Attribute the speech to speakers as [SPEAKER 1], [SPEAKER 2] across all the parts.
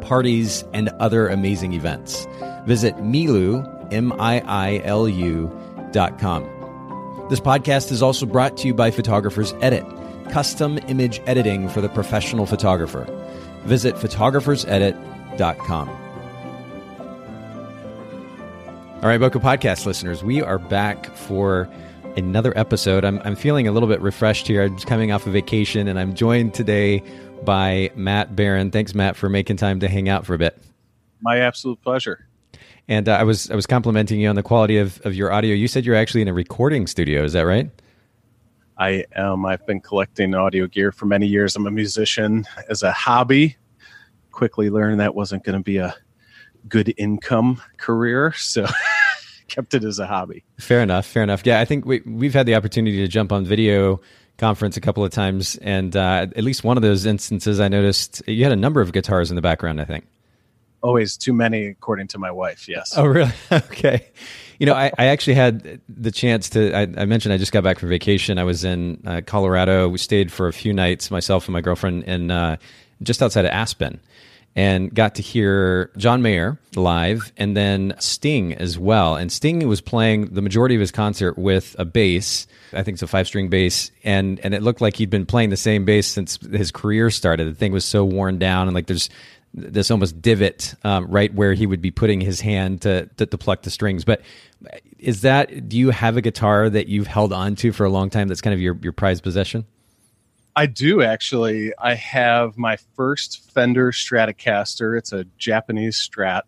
[SPEAKER 1] parties, and other amazing events. Visit Miilu, M-I-I-L-U dot com. This podcast is also brought to you by Photographers Edit, custom image editing for the professional photographer. Visit photographersedit.com. All right, Bokeh Podcast listeners, we are back for another episode. I'm, I'm feeling a little bit refreshed here. I'm just coming off a vacation, and I'm joined today by Matt Barron. Thanks, Matt, for making time to hang out for a bit.
[SPEAKER 2] My absolute pleasure.
[SPEAKER 1] And uh, I was I was complimenting you on the quality of, of your audio. You said you're actually in a recording studio. Is that right?
[SPEAKER 2] I am. I've been collecting audio gear for many years. I'm a musician as a hobby. Quickly learned that wasn't going to be a good income career, so kept it as a hobby.
[SPEAKER 1] Fair enough. Fair enough. Yeah, I think we we've had the opportunity to jump on video conference a couple of times, and uh, at least one of those instances, I noticed you had a number of guitars in the background. I think
[SPEAKER 2] always too many, according to my wife. Yes.
[SPEAKER 1] Oh, really? okay. You know, I, I, actually had the chance to. I, I, mentioned I just got back from vacation. I was in uh, Colorado. We stayed for a few nights, myself and my girlfriend, in uh, just outside of Aspen and got to hear John Mayer live and then Sting as well. And Sting was playing the majority of his concert with a bass. I think it's a five string bass. And, and it looked like he'd been playing the same bass since his career started. The thing was so worn down and like there's this almost divot um, right where he would be putting his hand to, to, to pluck the strings. But is that, do you have a guitar that you've held on to for a long time that's kind of your, your prized possession?
[SPEAKER 2] I do actually. I have my first Fender Stratocaster. It's a Japanese Strat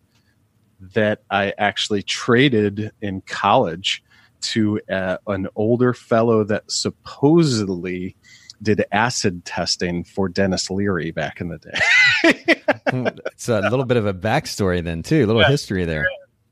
[SPEAKER 2] that I actually traded in college to uh, an older fellow that supposedly did acid testing for Dennis Leary back in the day.
[SPEAKER 1] it's a little bit of a backstory then too, a little yeah. history there.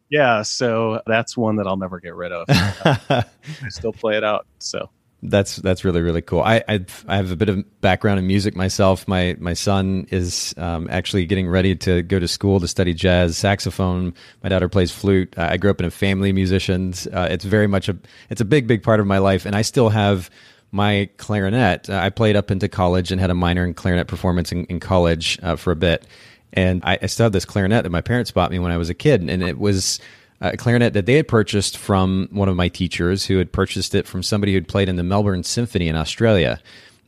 [SPEAKER 2] Yeah, so that's one that I'll never get rid of. I still play it out. So
[SPEAKER 1] that's that's really really cool. I I've, I have a bit of background in music myself. My my son is um, actually getting ready to go to school to study jazz saxophone. My daughter plays flute. I grew up in a family of musicians. Uh, it's very much a it's a big big part of my life, and I still have my clarinet. Uh, I played up into college and had a minor in clarinet performance in, in college uh, for a bit, and I, I still have this clarinet that my parents bought me when I was a kid, and it was a clarinet that they had purchased from one of my teachers who had purchased it from somebody who'd played in the Melbourne Symphony in Australia.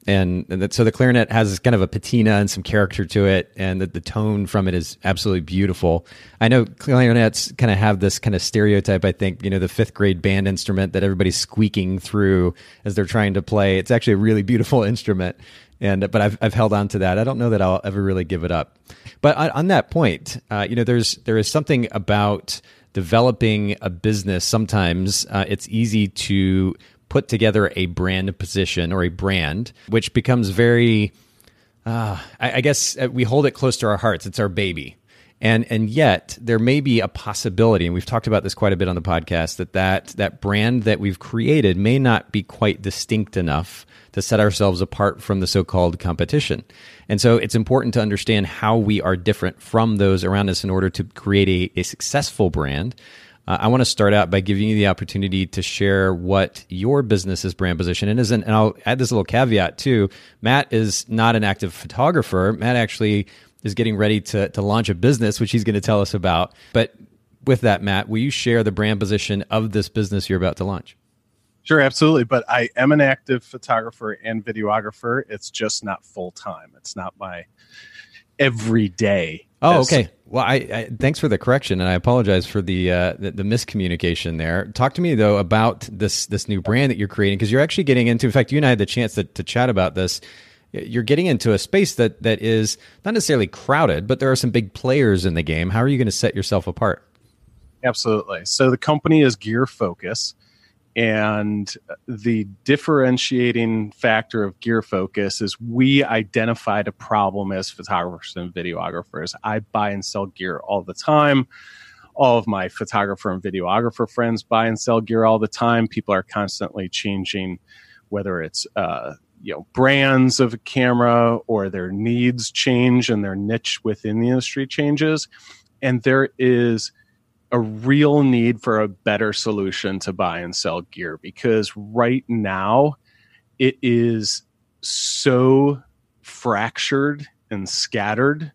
[SPEAKER 1] And, and so the clarinet has kind of a patina and some character to it, and the, the tone from it is absolutely beautiful. I know clarinets kind of have this kind of stereotype. I think you know the fifth grade band instrument that everybody's squeaking through as they're trying to play. It's actually a really beautiful instrument, and but I've I've held on to that. I don't know that I'll ever really give it up. But on, on that point, uh, you know, there's there is something about developing a business, sometimes uh, it's easy to put together a brand position or a brand, which becomes very, uh, I, I guess uh, we hold it close to our hearts. It's our baby. And, and yet there may be a possibility, and we've talked about this quite a bit on the podcast, that that, that brand that we've created may not be quite distinct enough to set ourselves apart from the so-called competition. And so it's important to understand how we are different from those around us in order to create a, a successful brand. Uh, I want to start out by giving you the opportunity to share what your business's brand position is. And, and I'll add this little caveat too. Matt is not an active photographer. Matt actually is getting ready to, to launch a business, which he's going to tell us about. But with that, Matt, will you share the brand position of this business you're about to launch?
[SPEAKER 2] Sure, absolutely. But I am an active photographer and videographer. It's just not full time. It's not my every day.
[SPEAKER 1] Oh, okay. Well, I, I, thanks for the correction, and I apologize for the, uh, the, the miscommunication there. Talk to me though about this this new brand that you're creating because you're actually getting into. In fact, you and I had the chance to, to chat about this. You're getting into a space that that is not necessarily crowded, but there are some big players in the game. How are you going to set yourself apart?
[SPEAKER 2] Absolutely. So the company is Gear Focus And the differentiating factor of Gear Focus is we identified a problem as photographers and videographers. I buy and sell gear all the time. All of my photographer and videographer friends buy and sell gear all the time. People are constantly changing, whether it's uh, you know brands of a camera or their needs change and their niche within the industry changes, and there is a real need for a better solution to buy and sell gear because right now it is so fractured and scattered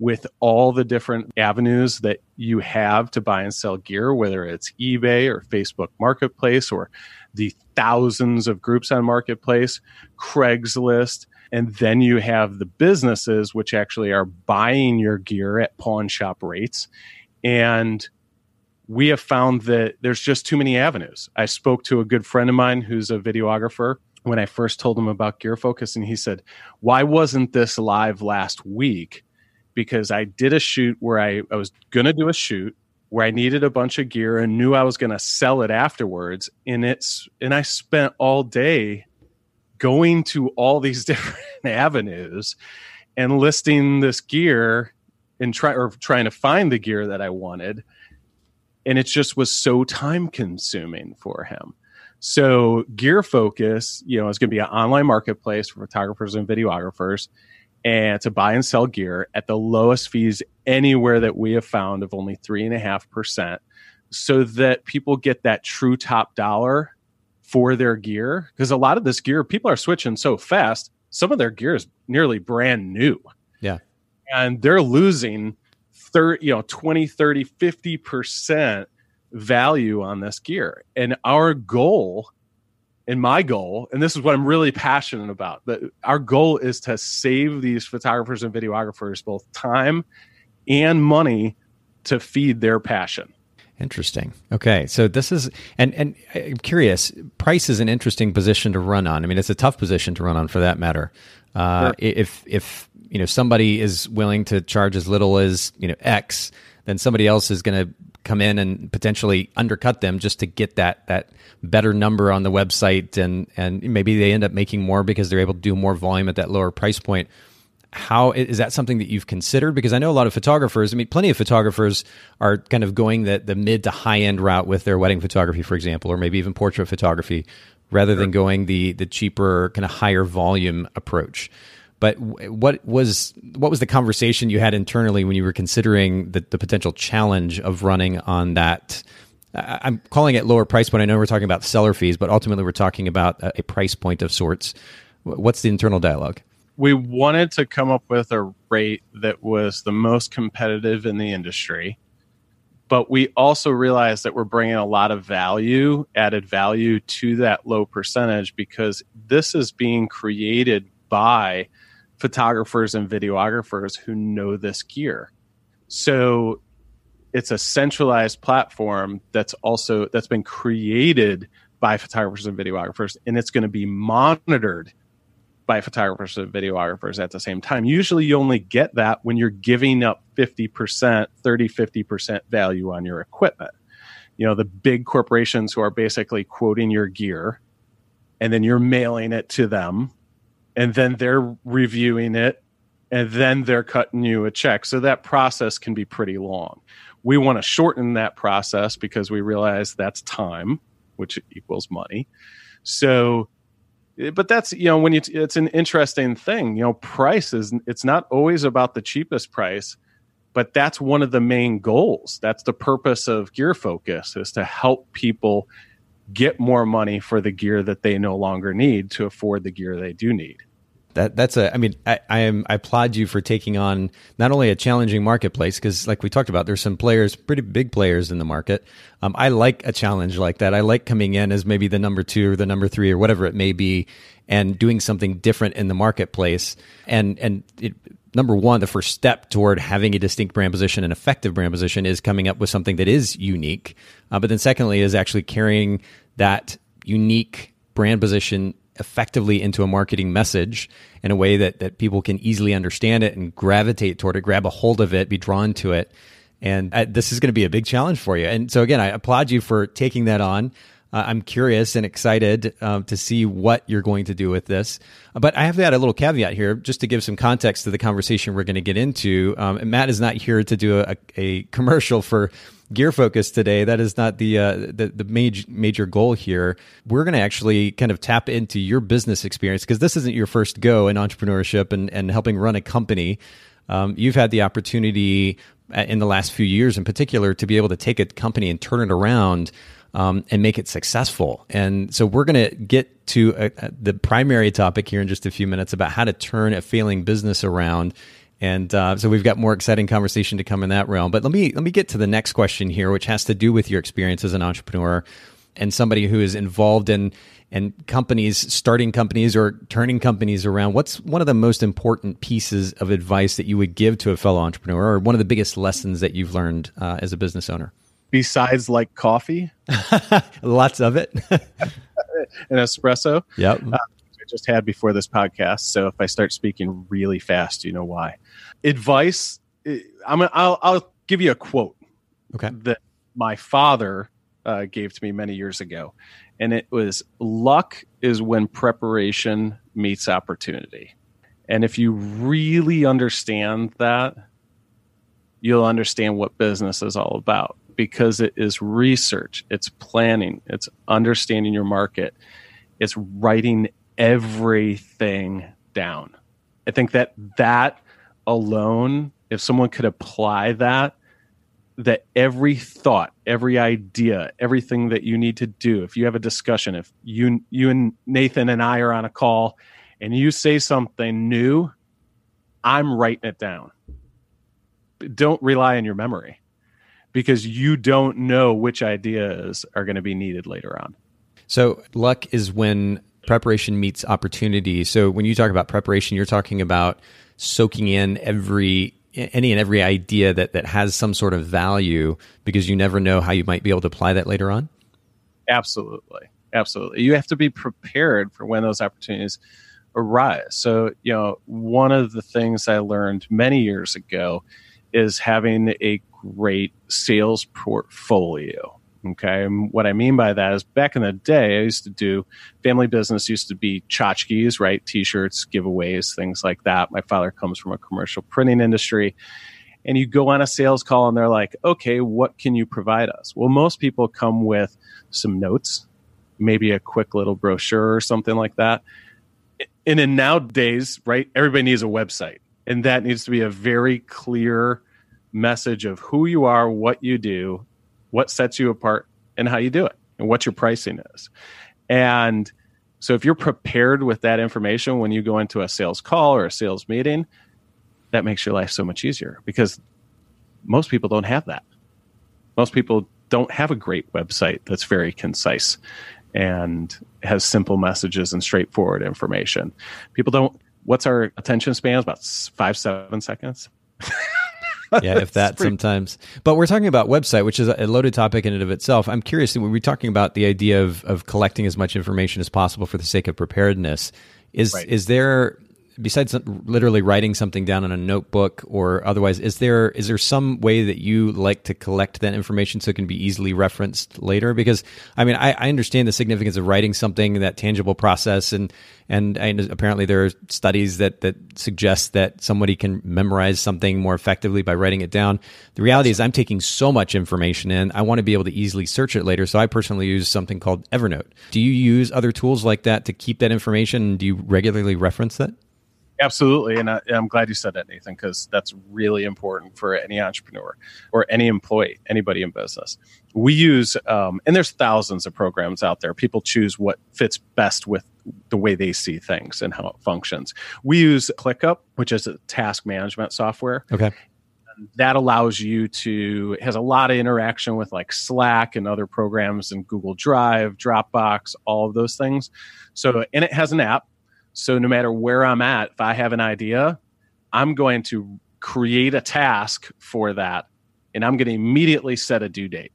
[SPEAKER 2] with all the different avenues that you have to buy and sell gear, whether it's eBay or Facebook Marketplace or the thousands of groups on Marketplace, Craigslist. And then you have the businesses which actually are buying your gear at pawn shop rates. And we have found that there's just too many avenues. I spoke to a good friend of mine who's a videographer when I first told him about Gear Focus, and he said, Why wasn't this live last week? Because I did a shoot where I, I was going to do a shoot where I needed a bunch of gear and knew I was going to sell it afterwards. And it's, and I spent all day going to all these different avenues and listing this gear and try or trying to find the gear that I wanted and it just was so time consuming for him. So Gear Focus, you know, is going to be an online marketplace for photographers and videographers and to buy and sell gear at the lowest fees anywhere that we have found of only three and a half percent so that people get that true top dollar for their gear. Because a lot of this gear, people are switching so fast, some of their gear is nearly brand new.
[SPEAKER 1] Yeah.
[SPEAKER 2] And they're losing 30, you know, 20, 30, 50% value on this gear. And our goal and my goal, and this is what I'm really passionate about, that our goal is to save these photographers and videographers both time and money to feed their passion.
[SPEAKER 1] Interesting. Okay, so this is and and I'm curious. Price is an interesting position to run on. I mean, it's a tough position to run on for that matter. Uh, sure. If if you know somebody is willing to charge as little as you know X, then somebody else is going to come in and potentially undercut them just to get that that better number on the website, and and maybe they end up making more because they're able to do more volume at that lower price point. How is that something that you've considered? Because I know a lot of photographers. I mean, plenty of photographers are kind of going the the mid to high end route with their wedding photography, for example, or maybe even portrait photography, rather sure. than going the the cheaper kind of higher volume approach. But what was what was the conversation you had internally when you were considering the, the potential challenge of running on that? I'm calling it lower price point. I know we're talking about seller fees, but ultimately we're talking about a, price point of sorts. What's the internal dialogue?
[SPEAKER 2] We wanted to come up with a rate that was the most competitive in the industry but we also realized that we're bringing a lot of value added value to that low percentage because this is being created by photographers and videographers who know this gear. So it's a centralized platform that's also that's been created by photographers and videographers and it's going to be monitored by photographers and videographers at the same time. Usually you only get that when you're giving up 50%, 30 50% value on your equipment. You know, the big corporations who are basically quoting your gear and then you're mailing it to them and then they're reviewing it and then they're cutting you a check. So that process can be pretty long. We want to shorten that process because we realize that's time, which equals money. So, but that's you know when you it's an interesting thing. You know, price is it's not always about the cheapest price, but that's one of the main goals. That's the purpose of Gear Focus is to help people get more money for the gear that they no longer need to afford the gear they do need.
[SPEAKER 1] That that's a. I mean, I, I am. I applaud you for taking on not only a challenging marketplace because, like we talked about, there's some players, pretty big players in the market. Um, I like a challenge like that. I like coming in as maybe the number two or the number three or whatever it may be, and doing something different in the marketplace. And and it, number one, the first step toward having a distinct brand position, an effective brand position, is coming up with something that is unique. Uh, but then, secondly, is actually carrying that unique brand position effectively into a marketing message in a way that, that people can easily understand it and gravitate toward it, grab a hold of it, be drawn to it. And uh, this is going to be a big challenge for you. And so, again, I applaud you for taking that on. Uh, I'm curious and excited um, to see what you're going to do with this. But I have to add a little caveat here, just to give some context to the conversation we're going to get into. Um, Matt is not here to do a, a commercial for Gear Focus today. That is not the uh, the, the major major goal here. We're going to actually kind of tap into your business experience because this isn't your first go in entrepreneurship and and helping run a company. Um, you've had the opportunity uh, in the last few years, in particular, to be able to take a company and turn it around. Um, and make it successful. And so we're going to get to a, uh, a, the primary topic here in just a few minutes about how to turn a failing business around and uh, so we've got more exciting conversation to come in that realm. But let me let me get to the next question here, which has to do with your experience as an entrepreneur and somebody who is involved in and companies starting companies or turning companies around. What's one of the most important pieces of advice that you would give to a fellow entrepreneur, or one of the biggest lessons that you've learned uh, as a business owner?
[SPEAKER 2] Besides, like coffee,
[SPEAKER 1] lots of it,
[SPEAKER 2] an espresso.
[SPEAKER 1] Yep.
[SPEAKER 2] Uh, just had before this podcast. So if I start speaking really fast, you know why. Advice eh, i'm I'll, I'll give you a quote
[SPEAKER 1] okay.
[SPEAKER 2] that my father uh, gave to me many years ago. And it was luck is when preparation meets opportunity. And if you really understand that you'll understand what business is all about because it is research it's planning it's understanding your market it's writing everything down i think that that alone, if someone could apply that, that every thought, every idea, everything that you need to do, if you have a discussion, if you you and Nathan and I are on a call and you say something new, I'm writing it down. Don't rely on your memory because you don't know which ideas are going to be needed later on.
[SPEAKER 1] So, luck is when preparation meets opportunity. So, when you talk about preparation, you're talking about soaking in every any and every idea that that has some sort of value because you never know how you might be able to apply that later on?
[SPEAKER 2] Absolutely. Absolutely. You have to be prepared for when those opportunities arise. So you know one of the things i learned many years ago is having a great sales portfolio Okay. And what I mean by that is back in the day, I used to do family business, used to be tchotchkes, right? T shirts, giveaways, things like that. My father comes from a commercial printing industry. And you go on a sales call and they're like, okay, what can you provide us? Well, most people come with some notes, maybe a quick little brochure or something like that. And in nowadays, right, everybody needs a website. And that needs to be a very clear message of who you are, what you do, what sets you apart and how you do it and what your pricing is. And so if you're prepared with that information when you go into a sales call or a sales meeting, that makes your life so much easier because most people don't have that. Most people don't have a great website that's very concise and has simple messages and straightforward information. People don't what's our attention span? About five, seven seconds.
[SPEAKER 1] yeah, if that pretty- sometimes. But we're talking about website, which is a loaded topic in and of itself. I'm curious when we're talking about the idea of of collecting as much information as possible for the sake of preparedness. Is right. is there besides literally writing something down in a notebook or otherwise is there is there some way that you like to collect that information so it can be easily referenced later? Because i mean i, I understand the significance of writing something that tangible process and and apparently there are studies that that suggest that somebody can memorize something more effectively by writing it down. The reality is i'm taking so much information in i want to be able to easily search it later so i personally use something called evernote. Do you use other tools like that to keep that information do you regularly reference that
[SPEAKER 2] Absolutely, and I, am glad you said that, Nathan, because that's really important for any entrepreneur or any employee, anybody in business. We use, um, and there's thousands of programs out there. People choose what fits best with the way they see things and how it functions. We use ClickUp, which is a task management software.
[SPEAKER 1] Okay.
[SPEAKER 2] that allows you to has a lot of interaction with like Slack and other programs and Google Drive, Dropbox, all of those things. So, and it has an app so no matter where I'm at, if I have an idea, I'm going to create a task for that and I'm going to immediately set a due date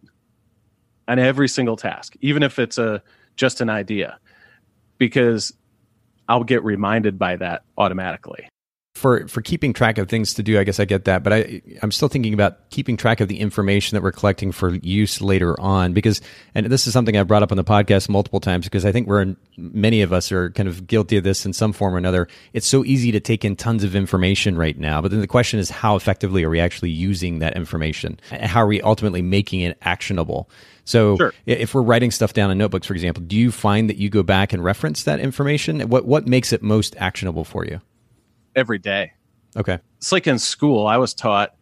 [SPEAKER 2] on every single task, even if it's a just an idea, because I'll get reminded by that automatically.
[SPEAKER 1] For for keeping track of things to do, I guess I get that, but I I'm still thinking about keeping track of the information that we're collecting for use later on because and this is something I've brought up on the podcast multiple times because I think we're many of us are kind of guilty of this in some form or another. It's so easy to take in tons of information right now, but then the question is how effectively are we actually using that information? How are we ultimately making it actionable? So sure. if we're writing stuff down in notebooks, for example, do you find that you go back and reference that information? What what makes it most actionable for you?
[SPEAKER 2] Every day.
[SPEAKER 1] Okay.
[SPEAKER 2] It's like in school, I was taught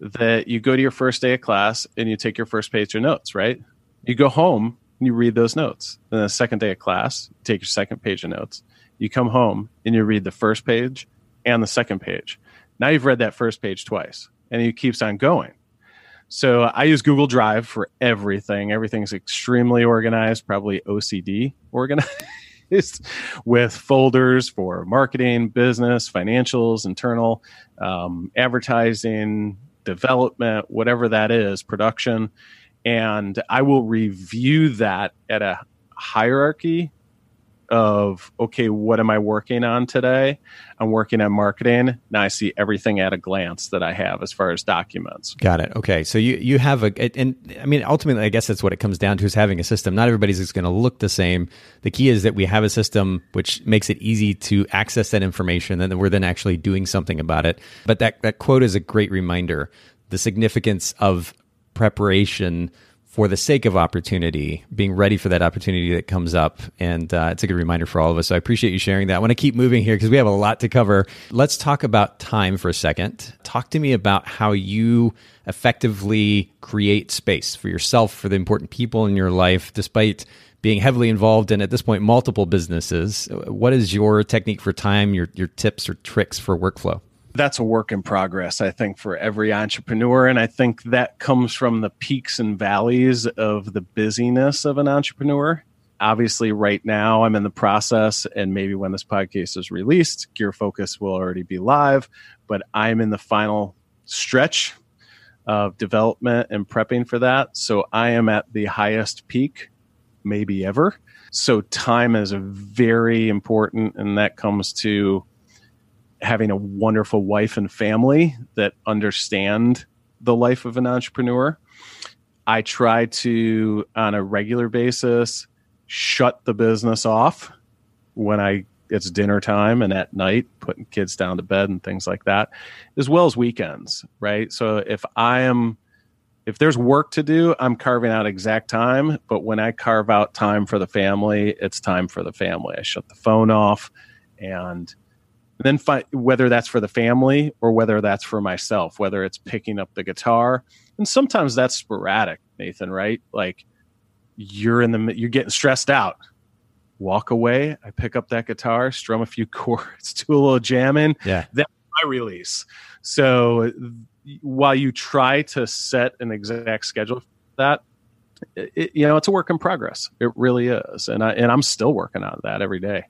[SPEAKER 2] that you go to your first day of class and you take your first page of notes, right? You go home and you read those notes. Then the second day of class, you take your second page of notes. You come home and you read the first page and the second page. Now you've read that first page twice and it keeps on going. So I use Google Drive for everything. Everything's extremely organized, probably OCD organized. with folders for marketing, business, financials, internal, um, advertising, development, whatever that is, production. And I will review that at a hierarchy of okay what am i working on today? I'm working on marketing. Now i see everything at a glance that i have as far as documents.
[SPEAKER 1] Got it. Okay. So you you have a and i mean ultimately i guess that's what it comes down to is having a system. Not everybody's going to look the same. The key is that we have a system which makes it easy to access that information and then we're then actually doing something about it. But that that quote is a great reminder. The significance of preparation for the sake of opportunity, being ready for that opportunity that comes up. And uh, it's a good reminder for all of us. So I appreciate you sharing that. I want to keep moving here because we have a lot to cover. Let's talk about time for a second. Talk to me about how you effectively create space for yourself, for the important people in your life, despite being heavily involved in at this point multiple businesses. What is your technique for time, your, your tips or tricks for workflow?
[SPEAKER 2] That's a work in progress, I think, for every entrepreneur. And I think that comes from the peaks and valleys of the busyness of an entrepreneur. Obviously, right now, I'm in the process, and maybe when this podcast is released, Gear Focus will already be live. But I'm in the final stretch of development and prepping for that. So I am at the highest peak, maybe ever. So time is very important, and that comes to having a wonderful wife and family that understand the life of an entrepreneur. I try to, on a regular basis, shut the business off when I it's dinner time and at night, putting kids down to bed and things like that, as well as weekends, right? So if I am if there's work to do, I'm carving out exact time. But when I carve out time for the family, it's time for the family. I shut the phone off and and then fi- whether that's for the family or whether that's for myself whether it's picking up the guitar. And sometimes that's sporadic nathan right? Like you're in the you're getting stressed out. Walk away i pick up that guitar strum a few chords do a little jamming.
[SPEAKER 1] Yeah.
[SPEAKER 2] That's my release. So while you try to set an exact schedule for that it, you know it's a work in progress. It really is. And i and i'm still working on that every day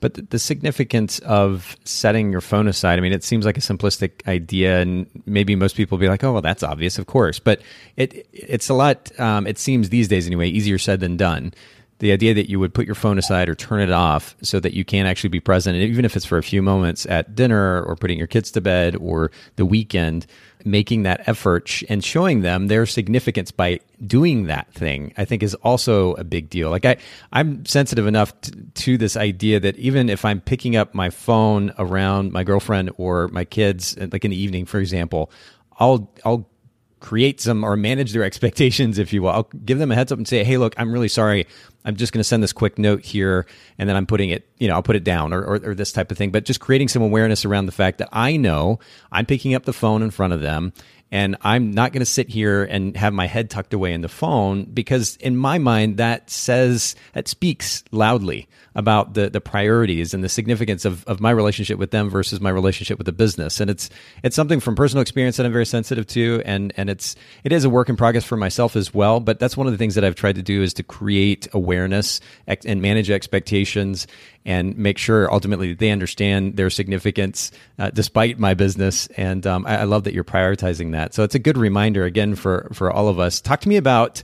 [SPEAKER 1] but the significance of setting your phone aside, I mean, it seems like a simplistic idea, and maybe most people be like, oh, well, that's obvious, of course. But it it's a lot, um, it seems these days anyway, easier said than done the idea that you would put your phone aside or turn it off so that you can actually be present, even if it's for a few moments at dinner or putting your kids to bed or the weekend, making that effort and showing them their significance by doing that thing, I think is also a big deal. Like I, I'm sensitive enough to, to this idea that even if I'm picking up my phone around my girlfriend or my kids, like in the evening, for example, I'll, I'll create some or manage their expectations, if you will. I'll give them a heads up and say, hey, look, I'm really sorry. I'm just going to send this quick note here and then I'm putting it, you know, I'll put it down or, or, or, this type of thing. But just creating some awareness around the fact that I know I'm picking up the phone in front of them and I'm not going to sit here and have my head tucked away in the phone because in my mind that says that speaks loudly about the the priorities and the significance of, of my relationship with them versus my relationship with the business. And it's it's something from personal experience that I'm very sensitive to and and it's it is a work in progress for myself as well but that's one of the things that I've tried to do is to create awareness and manage expectations and make sure ultimately they understand their significance uh, despite my business. And um, I, I, love that you're prioritizing that. So it's a good reminder again for for all of us. Talk to me about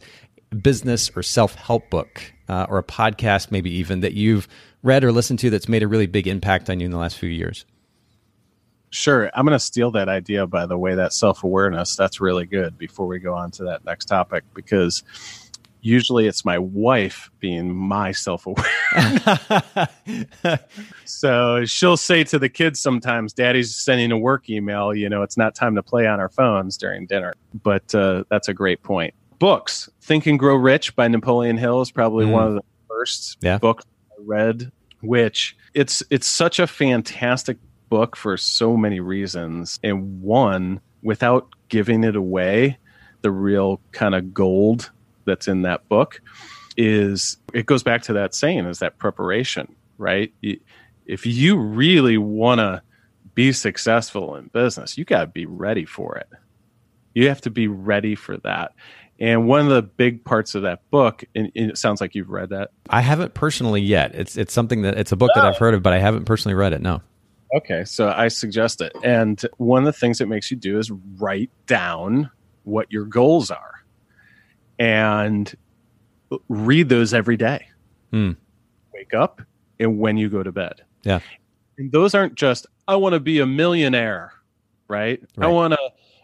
[SPEAKER 1] business or self help book uh, or a podcast, maybe even that you've read or listened to that's made a really big impact on you in the last few years.
[SPEAKER 2] Sure. I'm going to steal that idea, by the way, that self awareness. That's really good before we go on to that next topic, because usually it's my wife being my self aware. so she'll say to the kids sometimes, Daddy's sending a work email, you know, it's not time to play on our phones during dinner. But uh, that's a great point. Books Think and Grow Rich by Napoleon Hill is probably mm. one of the first yeah. books I read, which it's it's such a fantastic book for so many reasons. And one, without giving it away, the real kind of gold that's in that book is it goes back to that saying is that preparation, right? If you really want to be successful in business, you got to be ready for it. You have to be ready for that. And one of the big parts of that book, and it sounds like you've read that.
[SPEAKER 1] I haven't personally yet. It's it's something that it's a book oh. that I've heard of, but I haven't personally read it. No.
[SPEAKER 2] Okay, so I suggest it. And one of the things it makes you do is write down what your goals are and read those every day.
[SPEAKER 1] Mm.
[SPEAKER 2] Wake up and when you go to bed.
[SPEAKER 1] Yeah.
[SPEAKER 2] And those aren't just I want to be a millionaire, right? right. I want to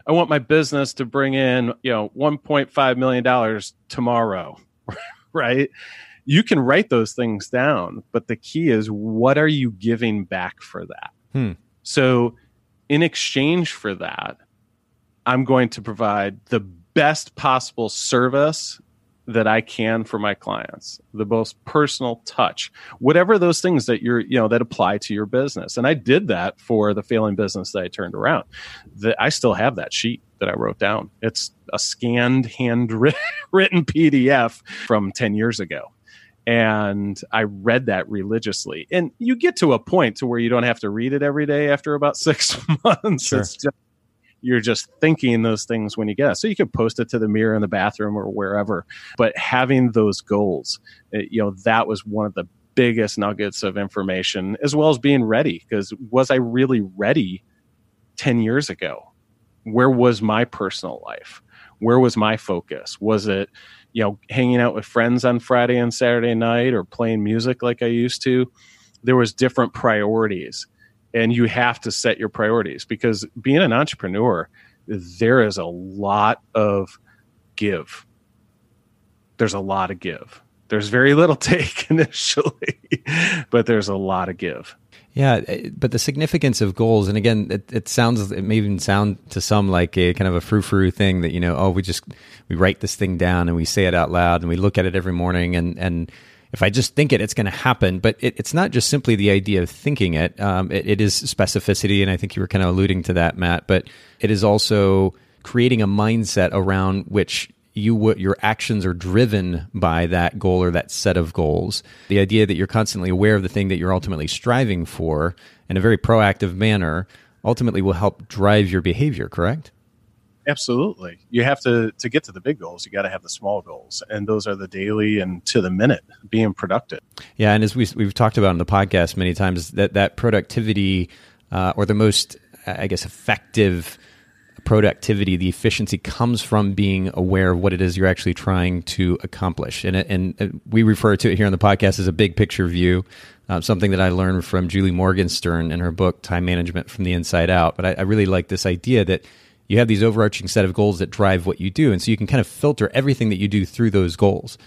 [SPEAKER 2] I want my business to bring in, you know, 1.5 million dollars tomorrow, right? you can write those things down, but the key is what are you giving back for that?
[SPEAKER 1] Hmm.
[SPEAKER 2] So, in exchange for that, I'm going to provide the best possible service that I can for my clients, the most personal touch, whatever those things that you're, you know, that apply to your business. And I did that for the failing business that I turned around. That I still have that sheet that I wrote down. It's a scanned, handwritten PDF from 10 years ago and I read that religiously. And you get to a point to where you don't have to read it every day after about six months. Sure. It's just you're just thinking those things when you get it. So you could post it to the mirror in the bathroom or wherever. But having those goals, it, eh, you know, that was one of the biggest nuggets of information, as well as being ready. Because was I really ready 10 years ago? Where was my personal life? Where was my focus? Was it, you know, hanging out with friends on Friday and Saturday night or playing music like I used to. There was different priorities and you have to set your priorities because being an entrepreneur, there is a lot of give. There's a lot of give. There's very little take initially, but there's a lot of give.
[SPEAKER 1] Yeah, eh, but the significance of goals, and again, it, it, sounds, it may even sound to some like a kind of a frou frou thing that, you know, oh, we just, we write this thing down and we say it out loud and we look at it every morning and, and, if I just think it, it's going to happen. But it, it's not just simply the idea of thinking it. Um, it. It is specificity, and I think you were kind of alluding to that, Matt. But it is also creating a mindset around which you your actions are driven by that goal or that set of goals. The idea that you're constantly aware of the thing that you're ultimately striving for in a very proactive manner ultimately will help drive your behavior, correct?
[SPEAKER 2] Absolutely. You have to to get to the big goals, you got to have the small goals, and those are the daily and to the minute being productive.
[SPEAKER 1] Yeah, and as we we've talked about in the podcast many times that that productivity uh, or the most I guess effective productivity, the efficiency comes from being aware of what it is you're actually trying to accomplish. And, and we refer to it here on the podcast as a big picture view, uh, something that I learned from Julie Morgenstern in her book, Time Management from the Inside Out. But I, I really like this idea that you have these overarching set of goals that drive what you do. And so you can kind of filter everything that you do through those goals.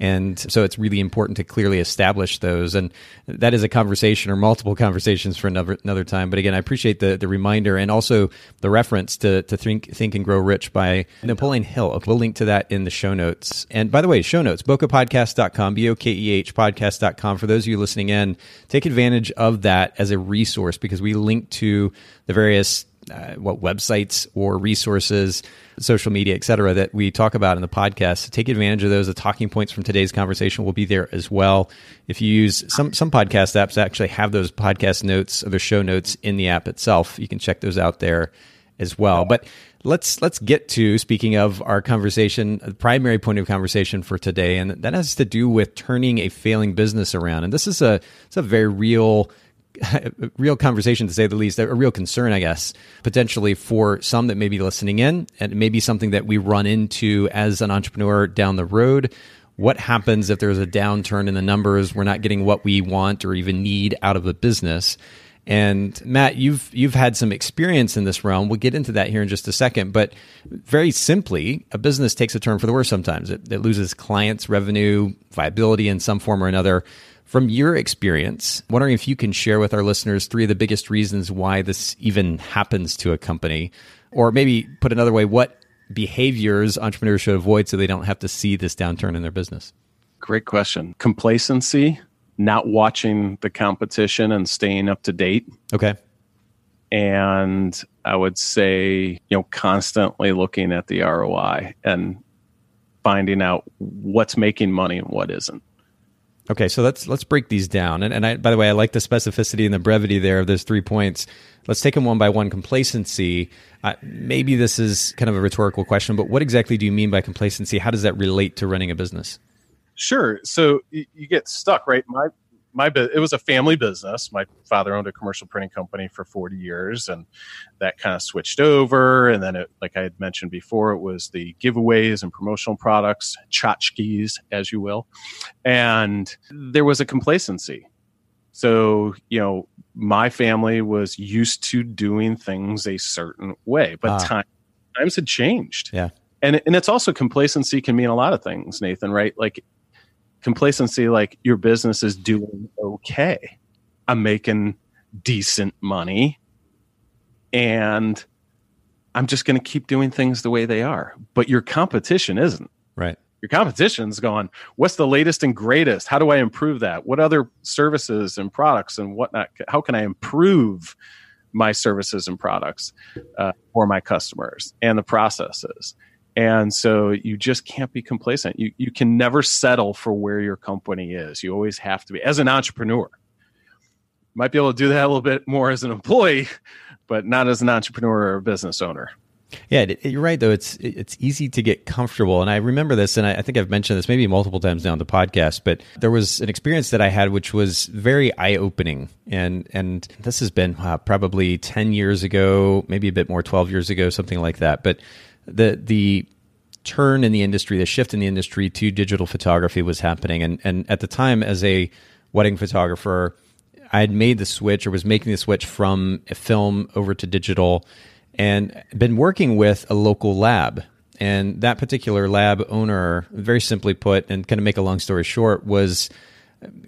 [SPEAKER 1] And so it's really important to clearly establish those. And that is a conversation or multiple conversations for another, another time. But again, I appreciate the, the reminder and also the reference to, to Think, Think and Grow Rich by Napoleon Hill. We'll link to that in the show notes. And by the way, show notes, bokehpodcast.com, B O K E H podcast.com. For those of you listening in, take advantage of that as a resource because we link to the various uh, what websites or resources, social media, et cetera, that we talk about in the podcast. Take advantage of those. The talking points from today's conversation will be there as well. If you use some some podcast apps, actually have those podcast notes or the show notes in the app itself. You can check those out there as well. But let's let's get to speaking of our conversation, the primary point of conversation for today, and that has to do with turning a failing business around. And this is a it's a very real real conversation to say the least, a real concern, I guess, potentially for some that may be listening in, and maybe something that we run into as an entrepreneur down the road. What happens if there's a downturn in the numbers? We're not getting what we want or even need out of the business. And Matt, you've you've had some experience in this realm. We'll get into that here in just a second. But very simply, a business takes a turn for the worse sometimes. It, it loses clients, revenue, viability in some form or another. From your experience, wondering if you can share with our listeners three of the biggest reasons why this even happens to a company, or maybe put another way, what behaviors entrepreneurs should avoid so they don't have to see this downturn in their business?
[SPEAKER 2] Great question. Complacency, not watching the competition and staying up to date.
[SPEAKER 1] Okay.
[SPEAKER 2] And I would say, you know, constantly looking at the ROI and finding out what's making money and what isn't.
[SPEAKER 1] Okay, so let's let's break these down. And, and I, by the way, I like the specificity and the brevity there of those three points. Let's take them one by one. Complacency. Uh, maybe this is kind of a rhetorical question, but what exactly do you mean by complacency? How does that relate to running a business?
[SPEAKER 2] Sure. So you, you get stuck, right? My my it was a family business. My father owned a commercial printing company for 40 years, and that kind of switched over. And then, it, like I had mentioned before, it was the giveaways and promotional products, tchotchkes, as you will. And there was a complacency. So you know, my family was used to doing things a certain way, but ah. time, times had changed.
[SPEAKER 1] Yeah.
[SPEAKER 2] And, and it's also complacency can mean a lot of things, Nathan, right? Like complacency like your business is doing okay. I'm making decent money and I'm just going to keep doing things the way they are. But your competition isn't.
[SPEAKER 1] Right.
[SPEAKER 2] Your competition's going, what's the latest and greatest? How do I improve that? What other services and products and whatnot? How can I improve my services and products uh, for my customers and the processes? And so you just can't be complacent. You, you can never settle for where your company is. You always have to be, as an entrepreneur. Might be able to do that a little bit more as an employee, but not as an entrepreneur or a business owner.
[SPEAKER 1] Yeah, you're right. Though it's it's easy to get comfortable, and I remember this, and I, think I've mentioned this maybe multiple times now on the podcast. But there was an experience that I had which was very eye opening, and and this has been uh, probably ten years ago, maybe a bit more, twelve years ago, something like that. But the the turn in the industry, the shift in the industry to digital photography was happening. And and at the time, as a wedding photographer, I had made the switch or was making the switch from film over to digital, and been working with a local lab. And that particular lab owner, very simply put, and kind of make a long story short, was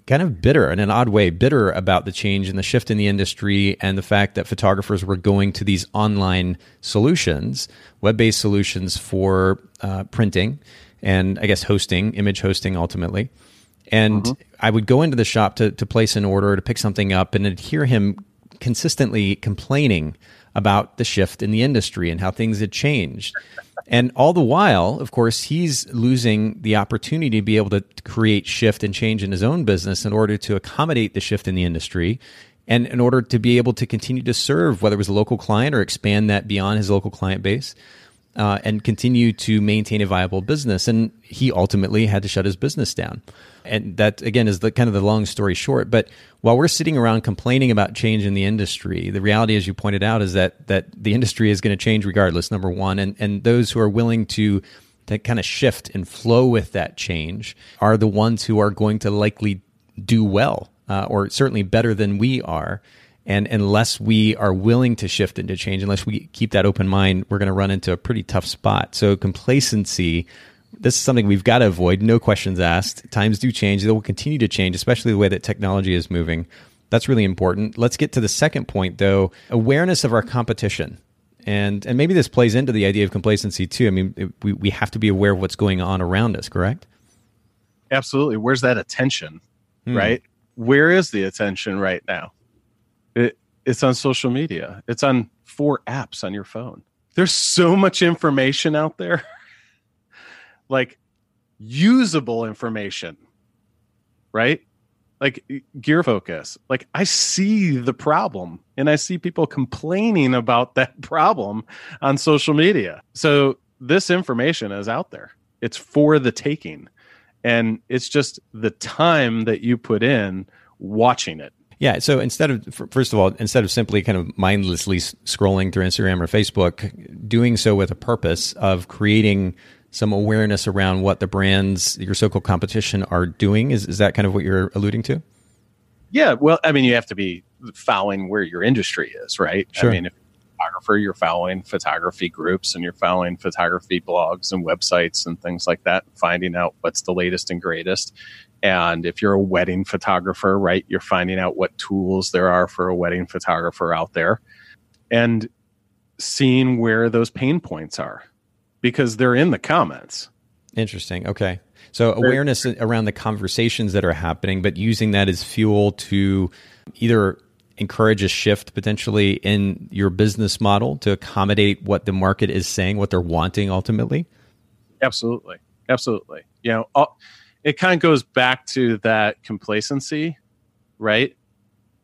[SPEAKER 1] kind of bitter in an odd way, bitter about the change and the shift in the industry and the fact that photographers were going to these online solutions, web based solutions for uh, printing and I guess hosting, image hosting ultimately. And mm-hmm. I would go into the shop to, to place an order, to pick something up, and I'd hear him consistently complaining about the shift in the industry and how things had changed. And all the while, of course, he's losing the opportunity to be able to create shift and change in his own business in order to accommodate the shift in the industry and in order to be able to continue to serve, whether it was a local client or expand that beyond his local client base. Uh, and continue to maintain a viable business. And he ultimately had to shut his business down and that again is the kind of the long story short. But while we're sitting around complaining about change in the industry, the reality, as you pointed out, is that that the industry is going to change regardless. Number one, and and those who are willing to to kind of shift and flow with that change are the ones who are going to likely do well, uh, or certainly better than we are. And unless we are willing to shift into change, unless we keep that open mind, we're going to run into a pretty tough spot. So complacency this is something we've got to avoid. No questions asked. Times do change. They will continue to change, especially the way that technology is moving. That's really important. Let's get to the second point, though awareness of our competition. And, and maybe this plays into the idea of complacency too. I mean, it, we, we have to be aware of what's going on around us, correct?
[SPEAKER 2] Absolutely. Where's that attention, hmm. right? Where is the attention right now? It, it's on social media, it's on four apps on your phone. There's so much information out there. like usable information, right? Like gear focus. Like I see the problem and I see people complaining about that problem on social media. So this information is out there. It's for the taking. And it's just the time that you put in watching it.
[SPEAKER 1] Yeah. So instead of, first of all, instead of simply kind of mindlessly scrolling through Instagram or Facebook, doing so with a purpose of creating some awareness around what the brands, your so-called competition, are doing. Is is that kind of what you're alluding to?
[SPEAKER 2] Yeah. Well, I mean, you have to be following where your industry is, right?
[SPEAKER 1] Sure.
[SPEAKER 2] I mean, if you're a photographer, you're following photography groups and you're following photography blogs and websites and things like that, finding out what's the latest and greatest. And if you're a wedding photographer, right, you're finding out what tools there are for a wedding photographer out there and seeing where those pain points are because they're in the comments.
[SPEAKER 1] Interesting. Okay. So awareness around the conversations that are happening, but using that as fuel to either encourage a shift potentially in your business model to accommodate what the market is saying, what they're wanting ultimately?
[SPEAKER 2] Absolutely. Absolutely. You know, uh, it kind of goes back to that complacency, right?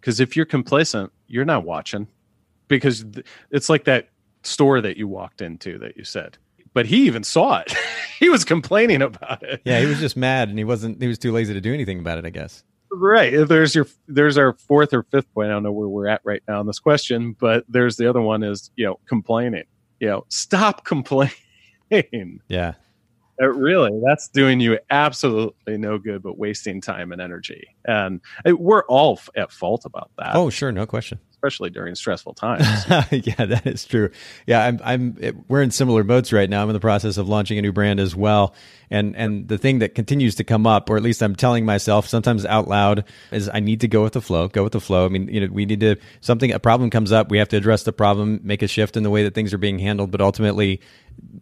[SPEAKER 2] Because if you're complacent, you're not watching because it's like that store that you walked into that you said. But he even saw it. he was complaining about it.
[SPEAKER 1] Yeah, he was just mad and he wasn't he was too lazy to do anything about it, I guess.
[SPEAKER 2] Right. There's your there's our fourth or fifth point. I don't know where we're at right now in this question, but there's the other one is, you know, complaining. You know, stop complaining.
[SPEAKER 1] Yeah.
[SPEAKER 2] It really, that's doing you absolutely no good, but wasting time and energy. And it, we're all f- at fault about that.
[SPEAKER 1] Oh, sure, no question.
[SPEAKER 2] Especially during stressful times.
[SPEAKER 1] yeah, that is true. Yeah, I'm. I'm. It, we're in similar boats right now. I'm in the process of launching a new brand as well, and and the thing that continues to come up, or at least I'm telling myself sometimes out loud, is I need to go with the flow. Go with the flow. I mean, you know, we need to something a problem comes up, we have to address the problem, make a shift in the way that things are being handled, but ultimately,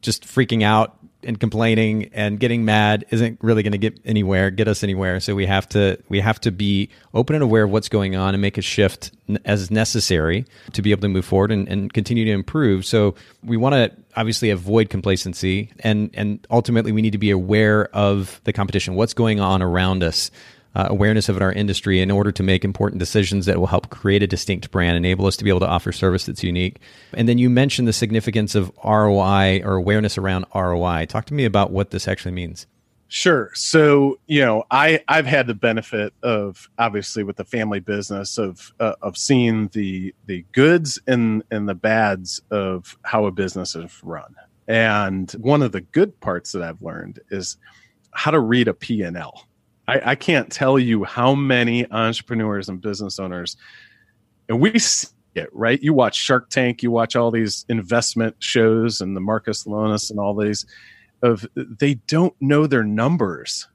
[SPEAKER 1] just freaking out and complaining and getting mad isn't really going to get anywhere, get us anywhere. So we have to we have to be open and aware of what's going on and make a shift as necessary to be able to move forward and, and continue to improve. So we want to obviously avoid complacency and and ultimately we need to be aware of the competition, what's going on around us uh, awareness of our industry in order to make important decisions that will help create a distinct brand, enable us to be able to offer service that's unique. And then you mentioned the significance of ROI or awareness around ROI. Talk to me about what this actually means.
[SPEAKER 2] Sure. So, you know, I I've had the benefit of obviously with the family business of uh, of seeing the the goods and and the bads of how a business is run. And one of the good parts that I've learned is how to read a P&L I, I can't tell you how many entrepreneurs and business owners, and we see it, right? You watch Shark Tank, you watch all these investment shows and the Marcus Lemonis and all these of they don't know their numbers.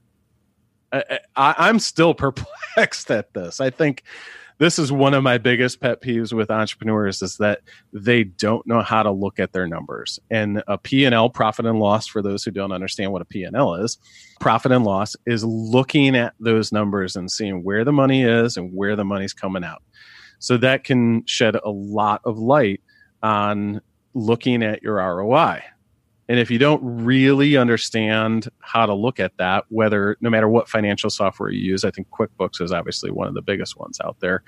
[SPEAKER 2] I, I, I'm still perplexed at this. I think this is one of my biggest pet peeves with entrepreneurs is that they don't know how to look at their numbers. And a p&l profit and loss for those who don't understand what a p&l is profit and loss is looking at those numbers and seeing where the money is and where the money's coming out. So that can shed a lot of light on looking at your roi and if you don't really understand how to look at that, whether no matter what financial software you use, I think QuickBooks is obviously one of the biggest ones out there.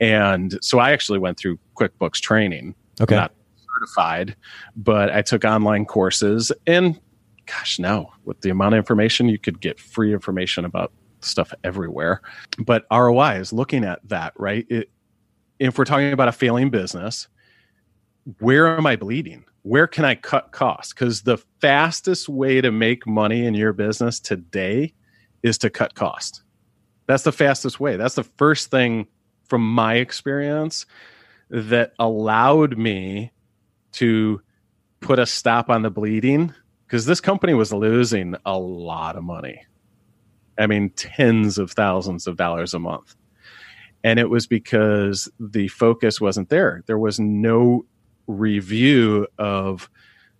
[SPEAKER 2] And so I actually went through QuickBooks training.
[SPEAKER 1] Okay.
[SPEAKER 2] Not certified, but I took online courses and gosh, no, with the amount of information, you could get free information about stuff everywhere. But ROI is looking at that, right? It, if we're talking about a failing business, where am I bleeding? Where can I cut costs? Because the fastest way to make money in your business today is to cut cost. That's the fastest way. That's the first thing from my experience that allowed me to put a stop on the bleeding because this company was losing a lot of money. I mean, tens of thousands of dollars a month. And it was because the focus wasn't there. There was no review of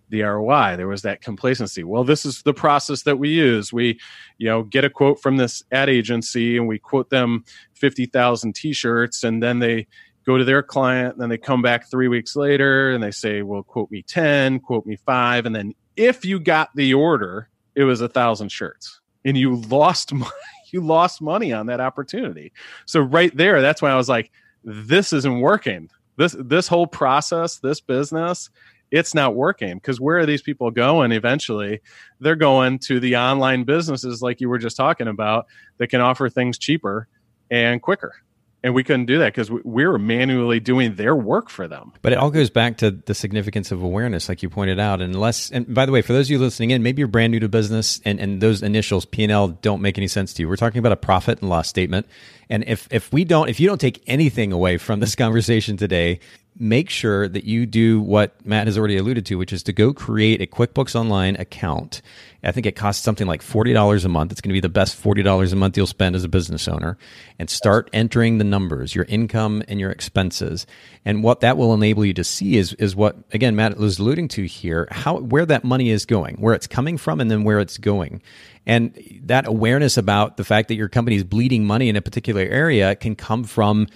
[SPEAKER 2] the ROI. There was that complacency. Well, this is the process that we use. We, you know, get a quote from this ad agency and we quote them 50,000 t-shirts and then they go to their client and then they come back 3 weeks later and they say, "Well, quote me 10, quote me 5." And then if you got the order, it was a 1000 shirts. And you lost money. You lost money on that opportunity. So right there, that's why I was like, this isn't working this this whole process, this business, it's not working because where are these people going eventually? They're going to the online businesses like you were just talking about that can offer things cheaper and quicker. And we couldn't do that because we, we, were manually doing their work for them.
[SPEAKER 1] But it all goes back to the significance of awareness, like you pointed out. And unless, and by the way, for those of you listening in, maybe you're brand new to business, and, and those initials P and L don't make any sense to you. We're talking about a profit and loss statement, and if if we don't, if you don't take anything away from this conversation today, make sure that you do what Matt has already alluded to, which is to go create a QuickBooks Online account. I think it costs something like $40 a month. It's going to be the best $40 a month you'll spend as a business owner and start entering the numbers, your income and your expenses. And what that will enable you to see is, is what, again, Matt was alluding to here, how, where that money is going, where it's coming from and then where it's going. And that awareness about the fact that your company is bleeding money in a particular area can come from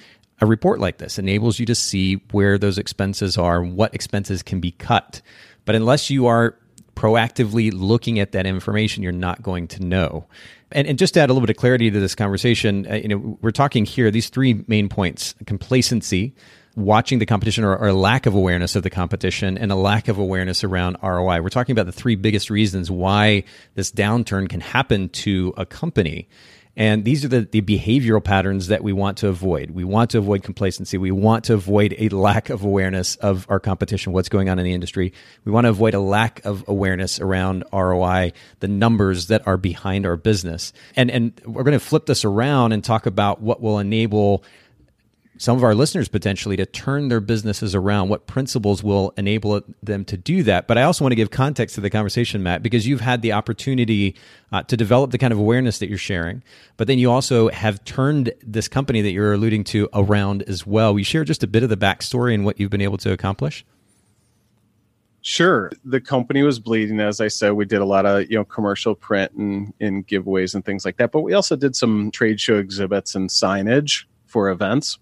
[SPEAKER 1] a report like this enables you to see where those expenses are, what expenses can be cut. But unless you are proactively looking at that information, you're not going to know. And, and just to add a little bit of clarity to this conversation, uh, you know, we're talking here these three main points: complacency, watching the competition or, or, lack of awareness of the competition and a lack of awareness around ROI. We're talking about the three biggest reasons why this downturn can happen to a company. And these are the, the behavioral patterns that we want to avoid. We want to avoid complacency. We want to avoid a lack of awareness of our competition, what's going on in the industry. We want to avoid a lack of awareness around ROI, the numbers that are behind our business. And, and we're going to flip this around and talk about what will enable some of our listeners potentially to turn their businesses around, what principles will enable them to do that. But I also want to give context to the conversation, Matt, because you've had the opportunity uh, to develop the kind of awareness that you're sharing, but then you also have turned this company that you're alluding to around as well. We share just a bit of the backstory and what you've been able to accomplish?
[SPEAKER 2] Sure. The company was bleeding. As I said, we did a lot of, you know, commercial print and, and giveaways and things like that. But we also did some trade show exhibits and signage for events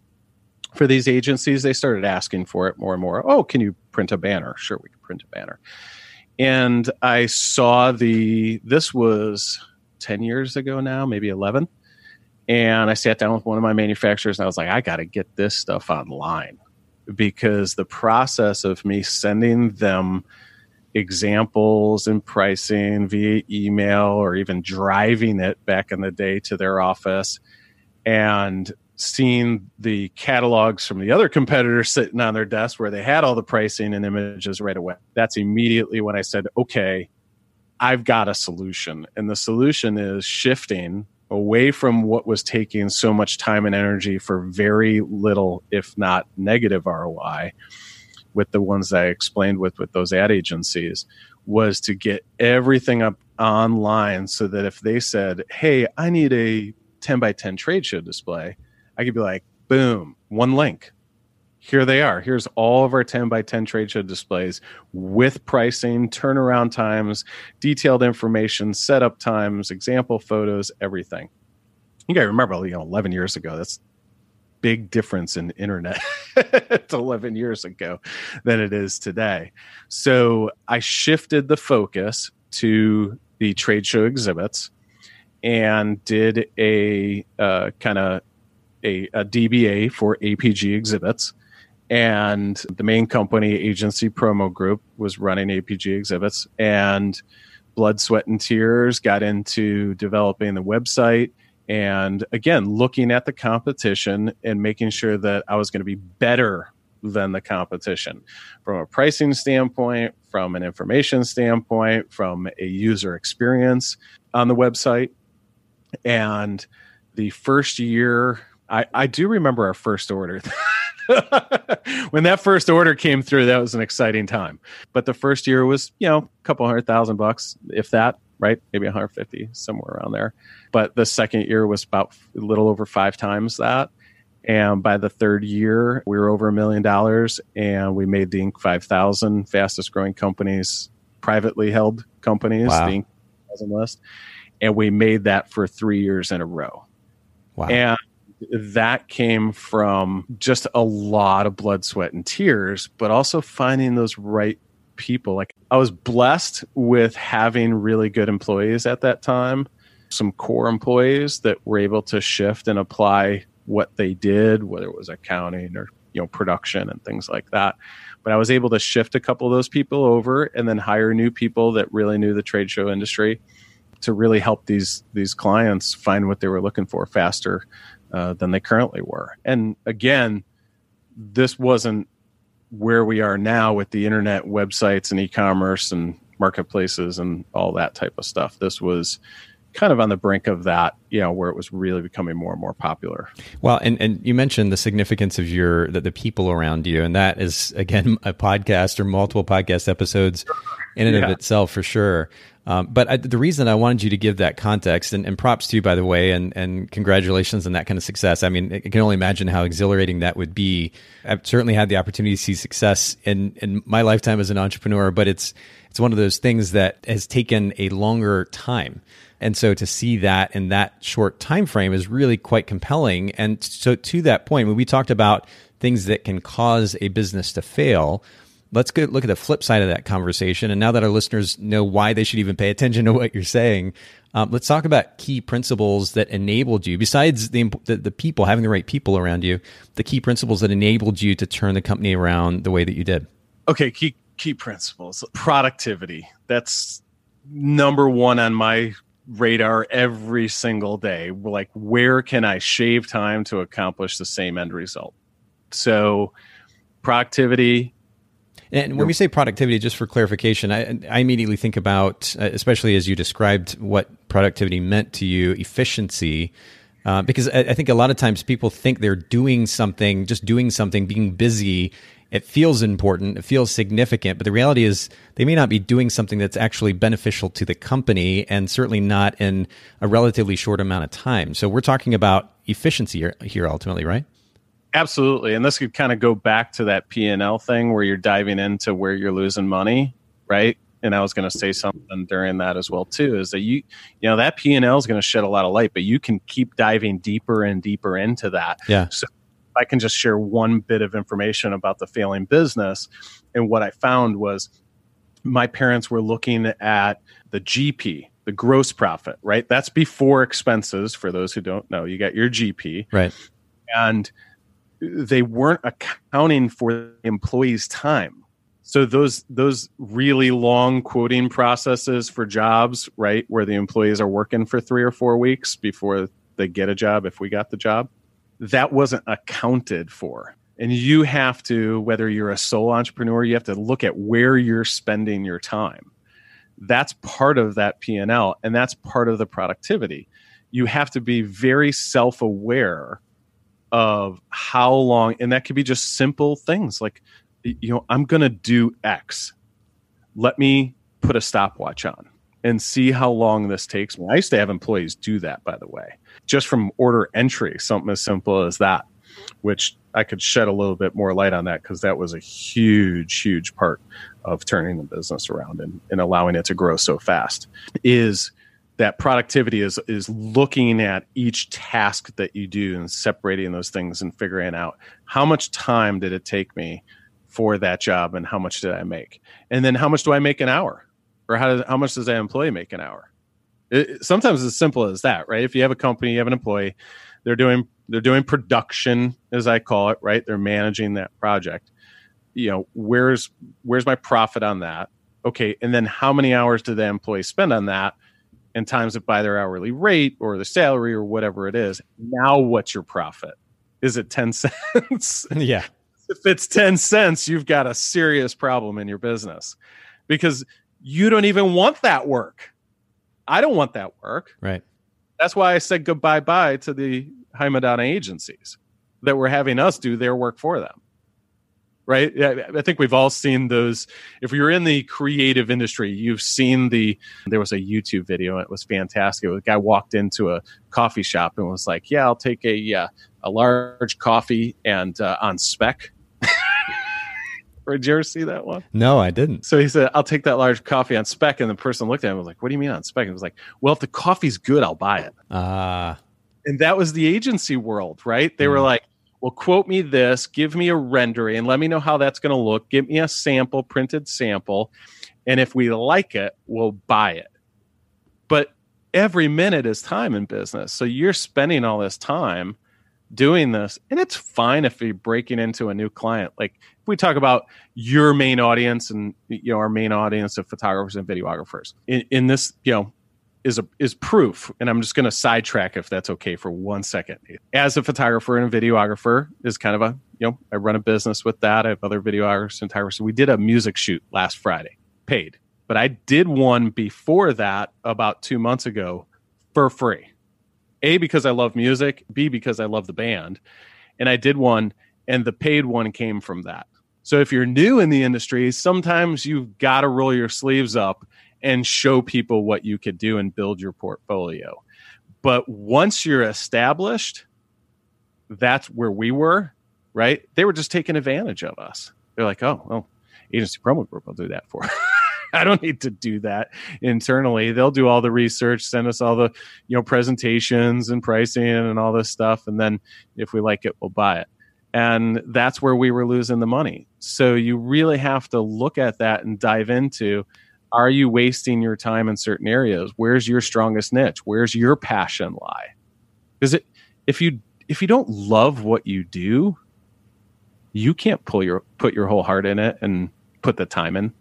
[SPEAKER 2] for these agencies, they started asking for it more and more. Oh, can you print a banner? Sure, we can print a banner. And I saw the, this was 10 years ago now, maybe 11. And I sat down with one of my manufacturers and I was like, I got to get this stuff online because the process of me sending them examples and pricing via email or even driving it back in the day to their office and seen the catalogs from the other competitors sitting on their desk where they had all the pricing and images right away. That's immediately when I said, okay, I've got a solution. And the solution is shifting away from what was taking so much time and energy for very little, if not negative ROI, with the ones I explained with with those ad agencies, was to get everything up online so that if they said, Hey, I need a 10 by 10 trade show display, I could be like, boom, one link. Here they are. Here's all of our 10 by 10 trade show displays with pricing, turnaround times, detailed information, setup times, example photos, everything. You got to remember, you know, 11 years ago, that's big difference in internet 11 years ago than it is today. So I shifted the focus to the trade show exhibits and did a uh, kind of a, a DBA for APG exhibits. And the main company, Agency Promo Group, was running APG exhibits. And Blood, Sweat, and Tears got into developing the website and again, looking at the competition and making sure that I was going to be better than the competition from a pricing standpoint, from an information standpoint, from a user experience on the website. And the first year I, I do remember our first order. when that first order came through, that was an exciting time. But the first year was, you know, a couple hundred thousand bucks, if that, right? Maybe 150, somewhere around there. But the second year was about a little over five times that. And by the third year, we were over a million dollars and we made the Inc. 5000 fastest growing companies, privately held companies, wow. the Inc. 5000 list. And we made that for three years in a row. Wow. And that came from just a lot of blood, sweat, and tears, but also finding those right people. Like I was blessed with having really good employees at that time, some core employees that were able to shift and apply what they did, whether it was accounting or you know production and things like that. But I was able to shift a couple of those people over and then hire new people that really knew the trade show industry to really help these these clients find what they were looking for faster uh, than they currently were. And again, this wasn't where we are now with the internet websites and e-commerce and marketplaces and all that type of stuff. This was kind of on the brink of that, you know, where it was really becoming more and more popular.
[SPEAKER 1] Well, and, and you mentioned the significance of your the, the people around you, and that is again a podcast or multiple podcast episodes in and yeah. of itself for sure. Um, but I, the reason I wanted you to give that context, and, and, props to you, by the way, and, and congratulations on that kind of success. I mean, I can only imagine how exhilarating that would be. I've certainly had the opportunity to see success in, in my lifetime as an entrepreneur, but it's it's one of those things that has taken a longer time. And so to see that in that short time frame is really quite compelling. And so to that point, when we talked about things that can cause a business to fail, let's go look at the flip side of that conversation. And now that our listeners know why they should even pay attention to what you're saying, um, let's talk about key principles that enabled you, besides the, the, the people having the right people around you, the key principles that enabled you to turn the company around the way that you did.
[SPEAKER 2] Okay, key key principles. Productivity. That's number one on my radar every single day. Like, where can I shave time to accomplish the same end result? So, productivity.
[SPEAKER 1] And when we say productivity, just for clarification, I, I immediately think about, uh, especially as you described what productivity meant to you, efficiency. Uh, because I, I think a lot of times people think they're doing something, just doing something, being busy, it feels important, it feels significant, but the reality is they may not be doing something that's actually beneficial to the company and certainly not in a relatively short amount of time. So we're talking about efficiency here, here ultimately, right?
[SPEAKER 2] Absolutely. And this could kind of go back to that P&L thing where you're diving into where you're losing money, right? And I was going to say something during that as well too is that you you know that P&L is going to shed a lot of light, but you can keep diving deeper and deeper into that.
[SPEAKER 1] Yeah.
[SPEAKER 2] So I can just share one bit of information about the failing business. And what I found was my parents were looking at the GP, the gross profit, right? That's before expenses. For those who don't know, you got your GP.
[SPEAKER 1] Right.
[SPEAKER 2] And they weren't accounting for employees' time. So those those really long quoting processes for jobs, right, where the employees are working for three or four weeks before they get a job, if we got the job, that wasn't accounted for. And you have to, whether you're a sole entrepreneur, you have to look at where you're spending your time. That's part of that P&L and that's part of the productivity. You have to be very self-aware of how long and that could be just simple things like you know, I'm going to do X. Let me put a stopwatch on and see how long this takes me. I used to have employees do that, by the way, just from order entry, something as simple as that, which I could shed a little bit more light on that because that was a huge, huge part of turning the business around and, and allowing it to grow so fast. Is that productivity is is looking at each task that you do and separating those things and figuring out how much time did it take me for that job and how much did I make? And then how much do I make an hour? or how does how much does that employee make an hour? It, sometimes it's as simple as that, right? If you have a company, you have an employee, they're doing they're doing production, as I call it, right? They're managing that project. You know, where's where's my profit on that? Okay, and then how many hours do the employee spend on that? And times it by their hourly rate or the salary or whatever it is. Now, what's your profit? Is it ten cents?
[SPEAKER 1] yeah.
[SPEAKER 2] If it's ten cents, you've got a serious problem in your business because you don't even want that work. I don't want that work.
[SPEAKER 1] Right.
[SPEAKER 2] That's why I said goodbye bye to the High Madonna agencies that were having us do their work for them. Right. Yeah, I think we've all seen those. If you're in the creative industry, you've seen the. There was a YouTube video. And it was fantastic. A guy walked into a coffee shop and was like, "Yeah, I'll take a uh, a large coffee and uh, on spec." Did you ever see that one?
[SPEAKER 1] No, I didn't.
[SPEAKER 2] So he said, I'll take that large coffee on spec. And the person looked at him and was like, What do you mean on spec? And was like, Well, if the coffee's good, I'll buy it.
[SPEAKER 1] Ah. Uh,
[SPEAKER 2] and that was the agency world, right? They mm. were like, Well, quote me this, give me a rendering, and let me know how that's going to look. Give me a sample, printed sample. And if we like it, we'll buy it. But every minute is time in business. So you're spending all this time doing this and it's fine if you're breaking into a new client like if we talk about your main audience and you know our main audience of photographers and videographers in, in this you know is a, is proof, and I'm just going to sidetrack if that's okay for one second. As a photographer and a videographer, is kind of a you know I run a business with that. I have other videographers and photographers. We did a music shoot last Friday, paid, but I did one before that about two months ago for free. A because I love music, B because I love the band, and I did one, and the paid one came from that. So if you're new in the industry, sometimes you've got to roll your sleeves up and show people what you could do and build your portfolio. But once you're established, that's where we were, right? They were just taking advantage of us. They're like, oh, well, agency promo group will do that for. I don't need to do that internally. They'll do all the research, send us all the, you know, presentations and pricing and all this stuff, and then if we like it, we'll buy it. And that's where we were losing the money. So you really have to look at that and dive into are you wasting your time in certain areas? Where's your strongest niche? Where's your passion lie? Because it if you if you don't love what you do you can't pull your put your whole heart in it and put the time in.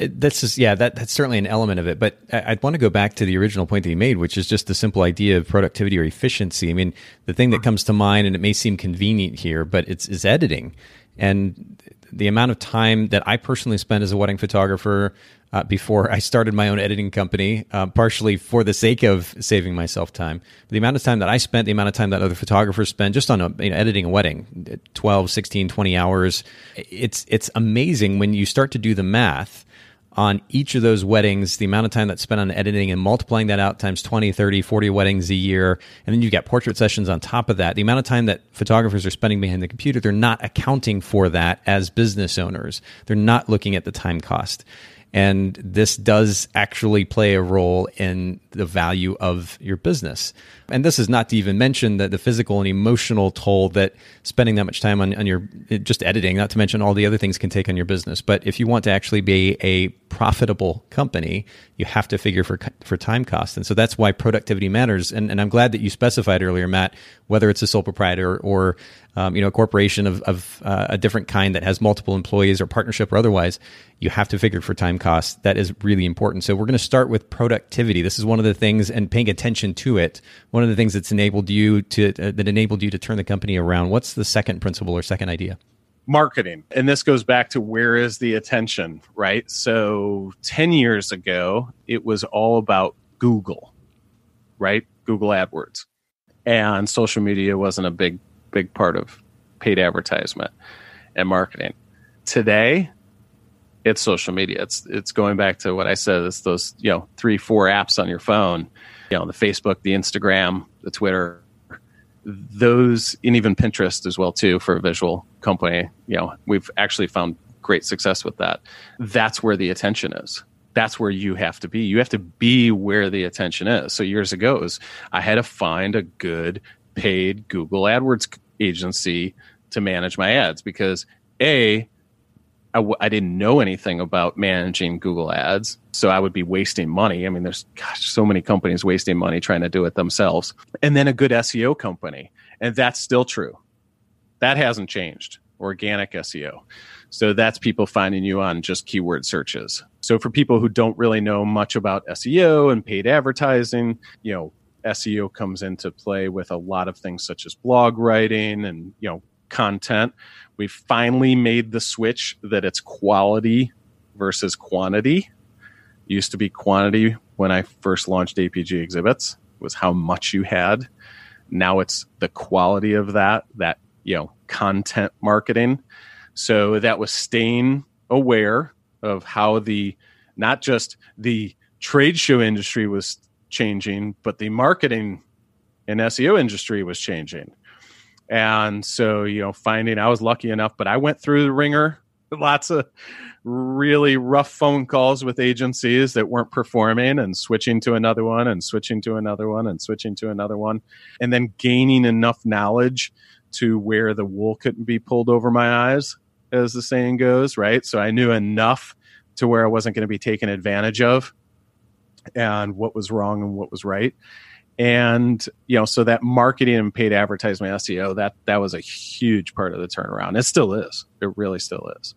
[SPEAKER 1] This is yeah that that's certainly an element of it. But I, would want to go back to the original point that you made which is just the simple idea of productivity or efficiency. I mean the thing that comes to mind and it may seem convenient here but it's is editing. And the amount of time that I personally spent as a wedding photographer uh, before I started my own editing company, uh, partially for the sake of saving myself time. The amount of time that I spent, the amount of time that other photographers spend just on a, you know, editing a wedding, 12, 16, 20 hours, it's, it's amazing when you start to do the math on each of those weddings, the amount of time that's spent on editing and multiplying that out times 20, 30, 40 weddings a year. And then you've got portrait sessions on top of that. The amount of time that photographers are spending behind the computer, they're not accounting for that as business owners. They're not looking at the time cost. And this does actually play a role in the value of your business. And this is not to even mention that the physical and emotional toll that spending that much time on, on your just editing, not to mention all the other things can take on your business. But if you want to actually be a profitable company, you have to figure for for time cost. And so that's why productivity matters. And, and I'm glad that you specified earlier, Matt, whether it's a sole proprietor or um, you know a corporation of, of uh, a different kind that has multiple employees or partnership or otherwise, you have to figure for time costs. That is really important. So we're going to start with productivity. This is one of the things, and paying attention to it one of the things that's enabled you to uh, that enabled you to turn the company around. What's the second principle or second idea?
[SPEAKER 2] Marketing. And this goes back to where is the attention, right? So 10 years ago, it was all about Google, right? Google AdWords. And social media wasn't a big big part of paid advertisement and marketing. Today, it's social media. It's it's going back to what I said. It's those you know three four apps on your phone you know the facebook the instagram the twitter those and even pinterest as well too for a visual company you know we've actually found great success with that that's where the attention is that's where you have to be you have to be where the attention is so years ago was, i had to find a good paid google adwords agency to manage my ads because a I w- I didn't know anything about managing Google Ads, so I would be wasting money. I mean, there's gosh, so many companies wasting money trying to do it themselves. And then a good SEO company, and that's still true. That hasn't changed. Organic SEO. So that's people finding you on just keyword searches. So for people who don't really know much about SEO and paid advertising, you know, SEO comes into play with a lot of things such as blog writing and, you know, content we finally made the switch that it's quality versus quantity. It used to be quantity when I first launched APG exhibits was how much you had. Now it's the quality of that, that, you know, content marketing. So that was staying aware of how the, not just the trade show industry was changing, but the marketing and SEO industry was changing. And so, you know, finding I was lucky enough, but I went through the ringer, lots of really rough phone calls with agencies that weren't performing and switching to another one and switching to another one and switching to another one. And then gaining enough knowledge to where the wool couldn't be pulled over my eyes, as the saying goes, right? So I knew enough to where I wasn't going to be taken advantage of and what was wrong and what was right. And you know so that marketing and paid advertisement seo that that was a huge part of the turnaround. It still is. It really still is.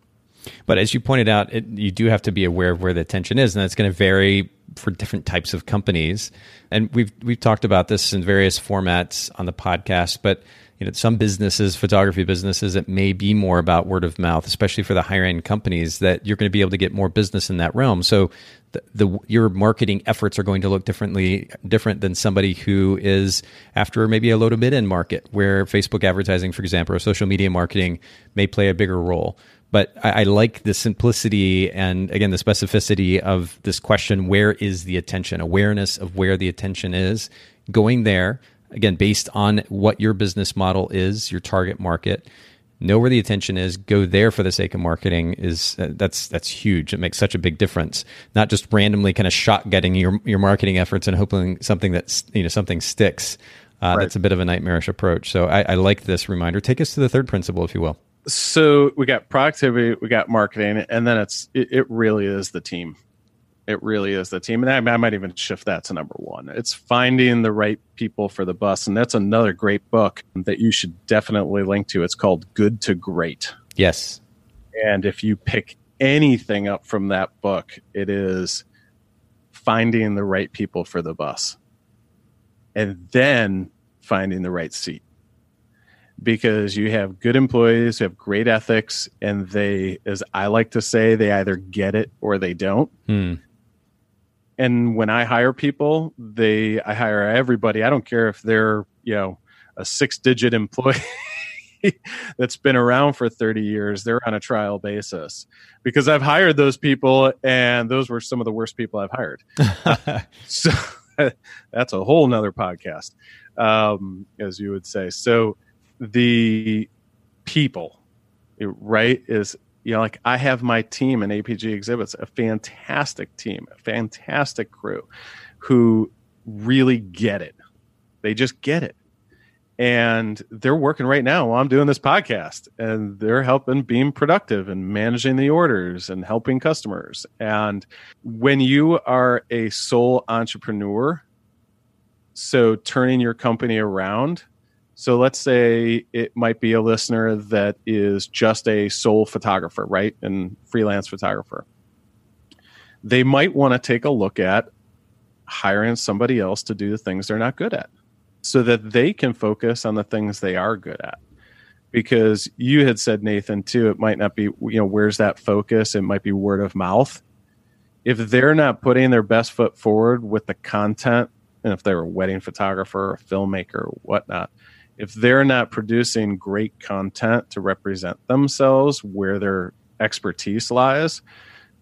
[SPEAKER 1] But as you pointed out it, you do have to be aware of where the attention is and it's going to vary for different types of companies. And we've we've talked about this in various formats on the podcast, but you know, some businesses, photography businesses, it may be more about word of mouth, especially for the higher end companies that you're going to be able to get more business in that realm. So the, the, your marketing efforts are going to look differently different than somebody who is after maybe a low to mid end market where Facebook advertising, for example, or social media marketing may play a bigger role. But I, I like the simplicity and again the specificity of this question: Where is the attention? Awareness of where the attention is. Going there again based on what your business model is, your target market know where the attention is, go there for the sake of marketing is uh, that's that's huge. It makes such a big difference. Not just randomly kind of shot getting your your marketing efforts and hoping something that's you know something sticks. Uh, right. That's a bit of a nightmarish approach. So I, I like this reminder. Take us to the third principle, if you will.
[SPEAKER 2] So we got productivity, we got marketing, and then it's it, it really is the team. It really is the team. And I, I, might even shift that to number one. It's finding the right people for the bus. And that's another great book that you should definitely link to. It's called Good to Great.
[SPEAKER 1] Yes.
[SPEAKER 2] And if you pick anything up from that book, it is finding the right people for the bus and then finding the right seat because you have good employees who have great ethics and they as i like to say they either get it or they don't hmm and when I hire people, they I hire everybody. I don't care if they're you know a six digit employee that's been around for 30 years. They're on a trial basis because I've hired those people, and those were some of the worst people I've hired. so that's a whole nother podcast, um, as you would say. So the people, right, is you know, like I have my team in APG exhibits, a fantastic team, a fantastic crew who really get it. They just get it. And they're working right now while I'm doing this podcast and they're helping being productive and managing the orders and helping customers. And when you are a sole entrepreneur, so turning your company around, so let's say it might be a listener that is just a sole photographer, right? And freelance photographer. They might want to take a look at hiring somebody else to do the things they're not good at so that they can focus on the things they are good at. Because you had said, Nathan, too, it might not be, you know, where's that focus? It might be word of mouth. If they're not putting their best foot forward with the content, and if they're a wedding photographer or filmmaker whatnot, if they're not producing great content to represent themselves where their expertise lies,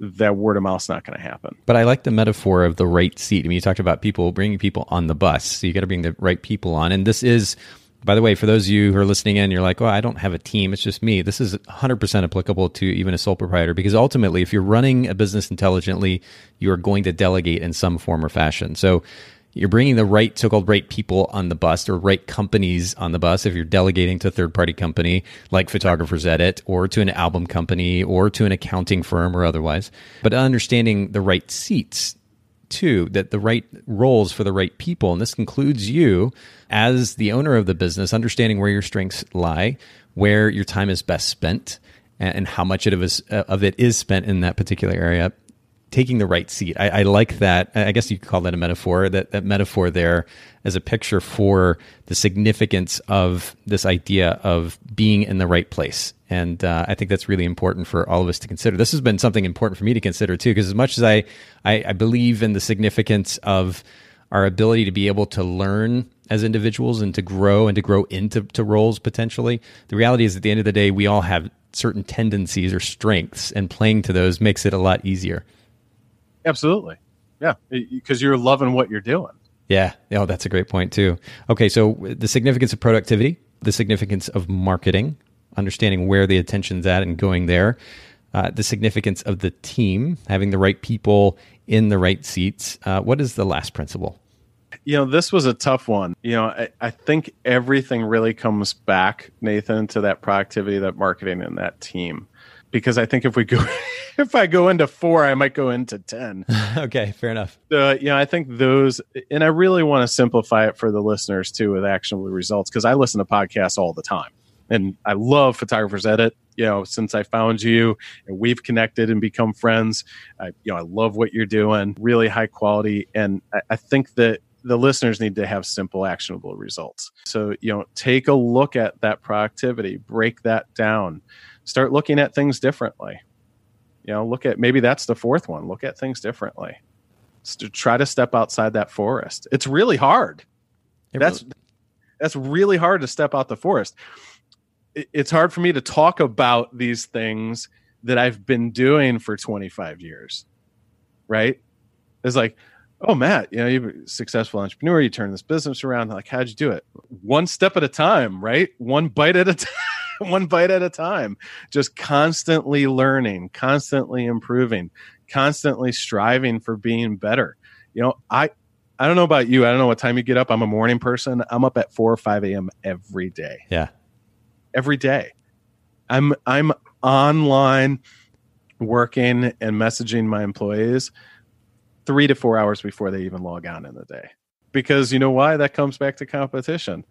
[SPEAKER 2] that word of mouth's not going to happen.
[SPEAKER 1] But I like the metaphor of the right seat. I mean, you talked about people bringing people on the bus, so you got to bring the right people on. And this is, by the way, for those of you who are listening in, you're like, "Well, I don't have a team; it's just me." This is 100% applicable to even a sole proprietor because ultimately, if you're running a business intelligently, you are going to delegate in some form or fashion. So you're bringing the right so-called right people on the bus or right companies on the bus if you're delegating to a third-party company like photographers edit or to an album company or to an accounting firm or otherwise. But understanding the right seats too that the right roles for the right people. And this includes you as the owner of the business understanding where your strengths lie where your time is best spent and how much uh, of it is spent in that particular area taking the right seat. I, I, like that. I guess you could call that a metaphor. That that metaphor there as a picture for the significance of this idea of being in the right place. And uh, I think that's really important for all of us to consider. This has been something important for me to consider too, because as much as I, I, I believe in the significance of our ability to be able to learn as individuals and to grow and to grow into to roles potentially, the reality is at the end of the day, we all have certain tendencies or strengths, and playing to those makes it a lot easier.
[SPEAKER 2] Absolutely. Yeah. Because you're loving what you're doing.
[SPEAKER 1] Yeah. Oh, that's a great point, too. Okay. So the significance of productivity, the significance of marketing, understanding where the attention's at and going there, uh, the significance of the team, having the right people in the right seats. Uh, what is the last principle?
[SPEAKER 2] You know, this was a tough one. You know, I, I think everything really comes back, Nathan, to that productivity, that marketing, and that team because I think if we go, if I go into four, I might go into 10.
[SPEAKER 1] okay, fair enough.
[SPEAKER 2] Uh, you know, I think those, and I really want to simplify it for the listeners too with actionable results because I listen to podcasts all the time and I love Photographers Edit. you know, since I found you and we've connected and become friends. I, you know, I love what you're doing, really high quality. And I, I think that the listeners need to have simple, actionable results. So, you know, take a look at that productivity, break that down, start looking at things differently. You know, look at maybe that's the fourth one. Look at things differently. To try to step outside that forest. It's really hard. It that's really- that's really hard to step out the forest. It's hard for me to talk about these things that I've been doing for 25 years. Right? It's like, oh Matt, you know, you're a successful entrepreneur, you turn this business around. Like, how'd you do it? One step at a time, right? One bite at a time. one bite at a time just constantly learning constantly improving constantly striving for being better. You know i i don't know about you. I don't know what time you get up. I'm a morning person. I'm up at 4 or 5 a.m every day.
[SPEAKER 1] Yeah.
[SPEAKER 2] Every day. I'm i'm online working and messaging my employees three to four hours before they even log on in the day. Because you know why? That comes back to competition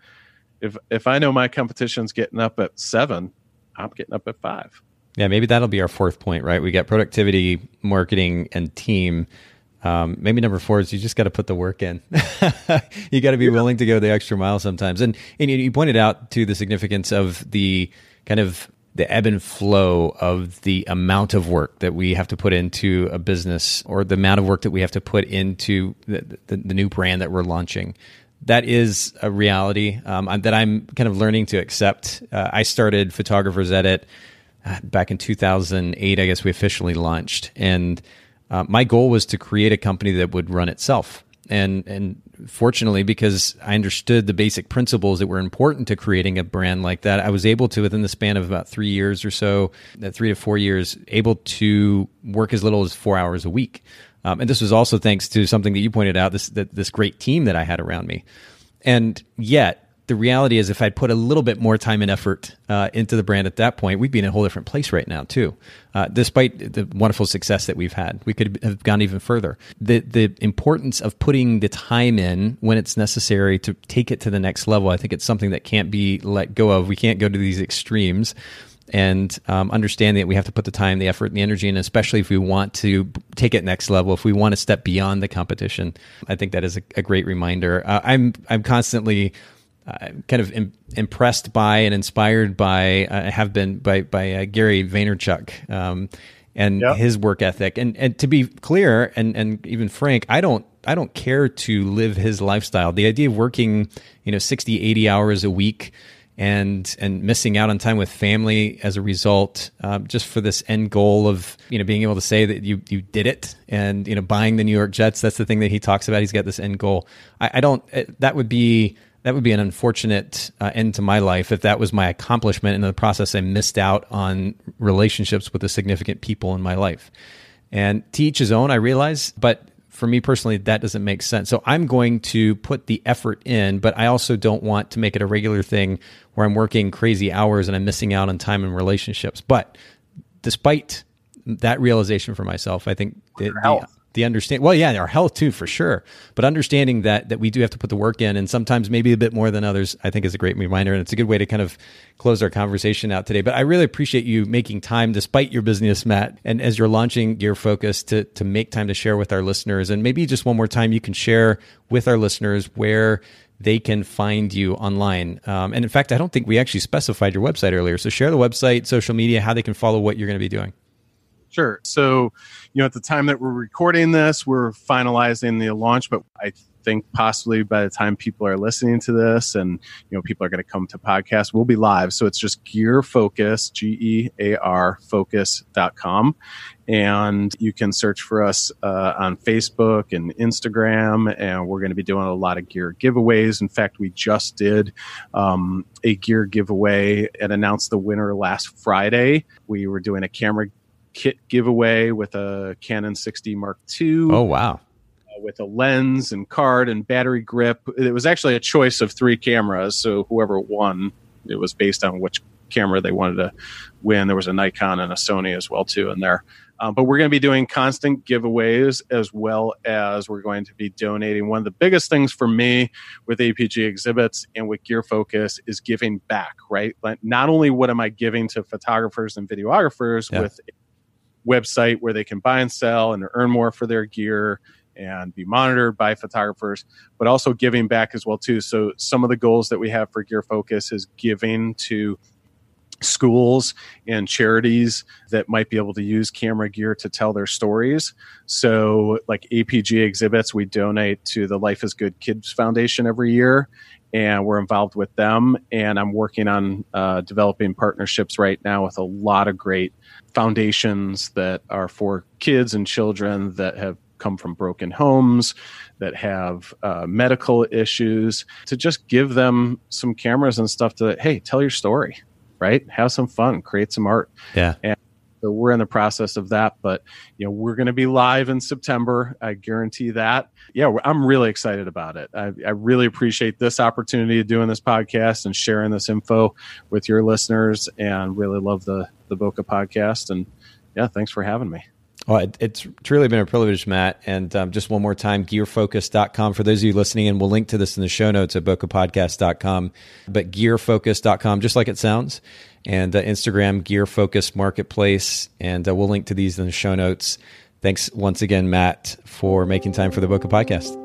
[SPEAKER 2] if if i know my competition's getting up at seven i'm getting up at five
[SPEAKER 1] yeah maybe that'll be our fourth point right we got productivity marketing and team um, maybe number four is you just got to put the work in. you got to be yeah. willing to go the extra mile sometimes. And and you pointed out to the significance of the kind of the ebb and flow of the amount of work that we have to put into a business or the amount of work that we have to put into the, the, the new brand that we're launching. That is a reality um, that I'm kind of learning to accept. Uh, I started Photographers Edit uh, back in 2008. I guess we officially launched, and uh, my goal was to create a company that would run itself and and fortunately because i understood the basic principles that were important to creating a brand like that i was able to within the span of about three years or so that three to four years able to work as little as four hours a week um, and this was also thanks to something that you pointed out this that, this great team that i had around me and yet the reality is if I'd put a little bit more time and effort uh, into the brand at that point, we'd be in a whole different place right now too. Uh, despite the wonderful success that we've had, we could have gone even further. The the importance of putting the time in when it's necessary to take it to the next level, I think it's something that can't be let go of. We can't go to these extremes. And um, understanding that we have to put the time, the effort, and the energy, and especially if we want to take it next level, if we want to step beyond the competition, I think that is a, a great reminder. Uh, I'm I'm constantly uh, kind of Im- impressed by and inspired by uh, have been by by uh, Gary Vaynerchuk um, and yep. his work ethic. And and to be clear and and even frank, I don't I don't care to live his lifestyle. The idea of working, you know, 60, 80 hours a week and and missing out on time with family as a result, um, just for this end goal of you know being able to say that you you did it, and you know buying the New York Jets. That's the thing that he talks about. He's got this end goal. I, I don't. That would be that would be an unfortunate uh, end to my life if that was my accomplishment. In the process, I missed out on relationships with the significant people in my life. And to each his own, I realize, but for me personally, that doesn't make sense. So I'm going to put the effort in, but I also don't want to make it a regular thing where I'm working crazy hours and I'm missing out on time and relationships. But despite that realization for myself, I think the, the, the understand well yeah our health too for sure but understanding that that we do have to put the work in and sometimes maybe a bit more than others i think is a great reminder and it's a good way to kind of close our conversation out today but i really appreciate you making time despite your business matt and as you're launching your focus to to make time to share with our listeners and maybe just one more time you can share with our listeners where they can find you online. Um, and in fact, I don't think we actually specified your website earlier. So share the website, social media, how they can follow what you're going to be doing.
[SPEAKER 2] Sure. So, you know, at the time that we're recording this, we're finalizing the launch, but I think possibly by the time people are listening to this and, you know, people are going to come to podcast, we'll be live. So it's just Gear Focus, G E A R focus.com. And you can search for us uh, on Facebook and Instagram. And we're going to be doing a lot of gear giveaways. In fact, we just did um, a gear giveaway and announced the winner last Friday. We were doing a camera kit giveaway with a Canon 6D Mark II.
[SPEAKER 1] Oh wow!
[SPEAKER 2] Uh, with a lens and card and battery grip. It was actually a choice of three cameras, so whoever won, it was based on which camera they wanted to win. There was a Nikon and a Sony as well too in there. Um, but we're going to be doing constant giveaways as well as we're going to be donating. One of the biggest things for me with APG exhibits and with Gear Focus is giving back, right? Like not only what am I giving to photographers and videographers yeah. with website where they can buy and sell and earn more for their gear and be monitored by photographers, but also giving back as well too. So some of the goals that we have for Gear Focus is giving to schools and charities that might be able to use camera gear to tell their stories. So, like APG exhibits, we donate to the Life is Good Kids Foundation every year, and we're involved with them. And I'm working on uh, developing partnerships right now with a lot of great foundations that are for kids and children that have come from broken homes, that have uh, medical issues, to just give them some cameras and stuff to, hey, tell your story, right? Have some fun, create some art.
[SPEAKER 1] Yeah.
[SPEAKER 2] And so we're in the process of that, but you know we're going to be live in September. I guarantee that. Yeah, I'm really excited about it. I, I, really appreciate this opportunity of doing this podcast and sharing this info with your listeners, and really love the the Bokeh podcast. And yeah, thanks for having me.
[SPEAKER 1] Well, it, it's truly been a privilege, Matt. And um, just one more time, gearfocus.com. For those of you listening, and we'll link to this in the show notes at bokehpodcast.com, but gearfocus.com, just like it sounds. And uh, Instagram, Gear Focus Marketplace. And uh, we'll link to these in the show notes. Thanks once again, Matt, for making time for the Bokeh Podcast.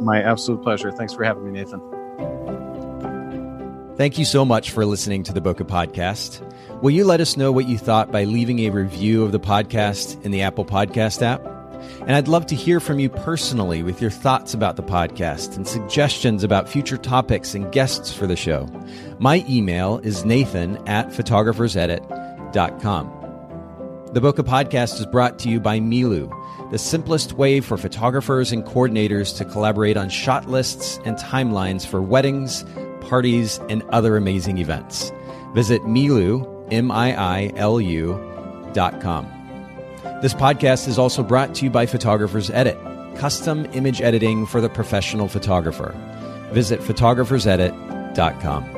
[SPEAKER 2] My absolute pleasure. Thanks for having me, Nathan.
[SPEAKER 1] Thank you so much for listening to the Bokeh Podcast. Will you let us know what you thought by leaving a review of the podcast in the Apple Podcast app? And I'd love to hear from you personally with your thoughts about the podcast and suggestions about future topics and guests for the show. My email is nathan at photographersedit.com. The Bokeh Podcast is brought to you by Miilu, the simplest way for photographers and coordinators to collaborate on shot lists and timelines for weddings, parties, and other amazing events. Visit Miilu, M-I-I-L-U dot com. This podcast is also brought to you by Photographers Edit, custom image editing for the professional photographer. Visit photographersedit.com.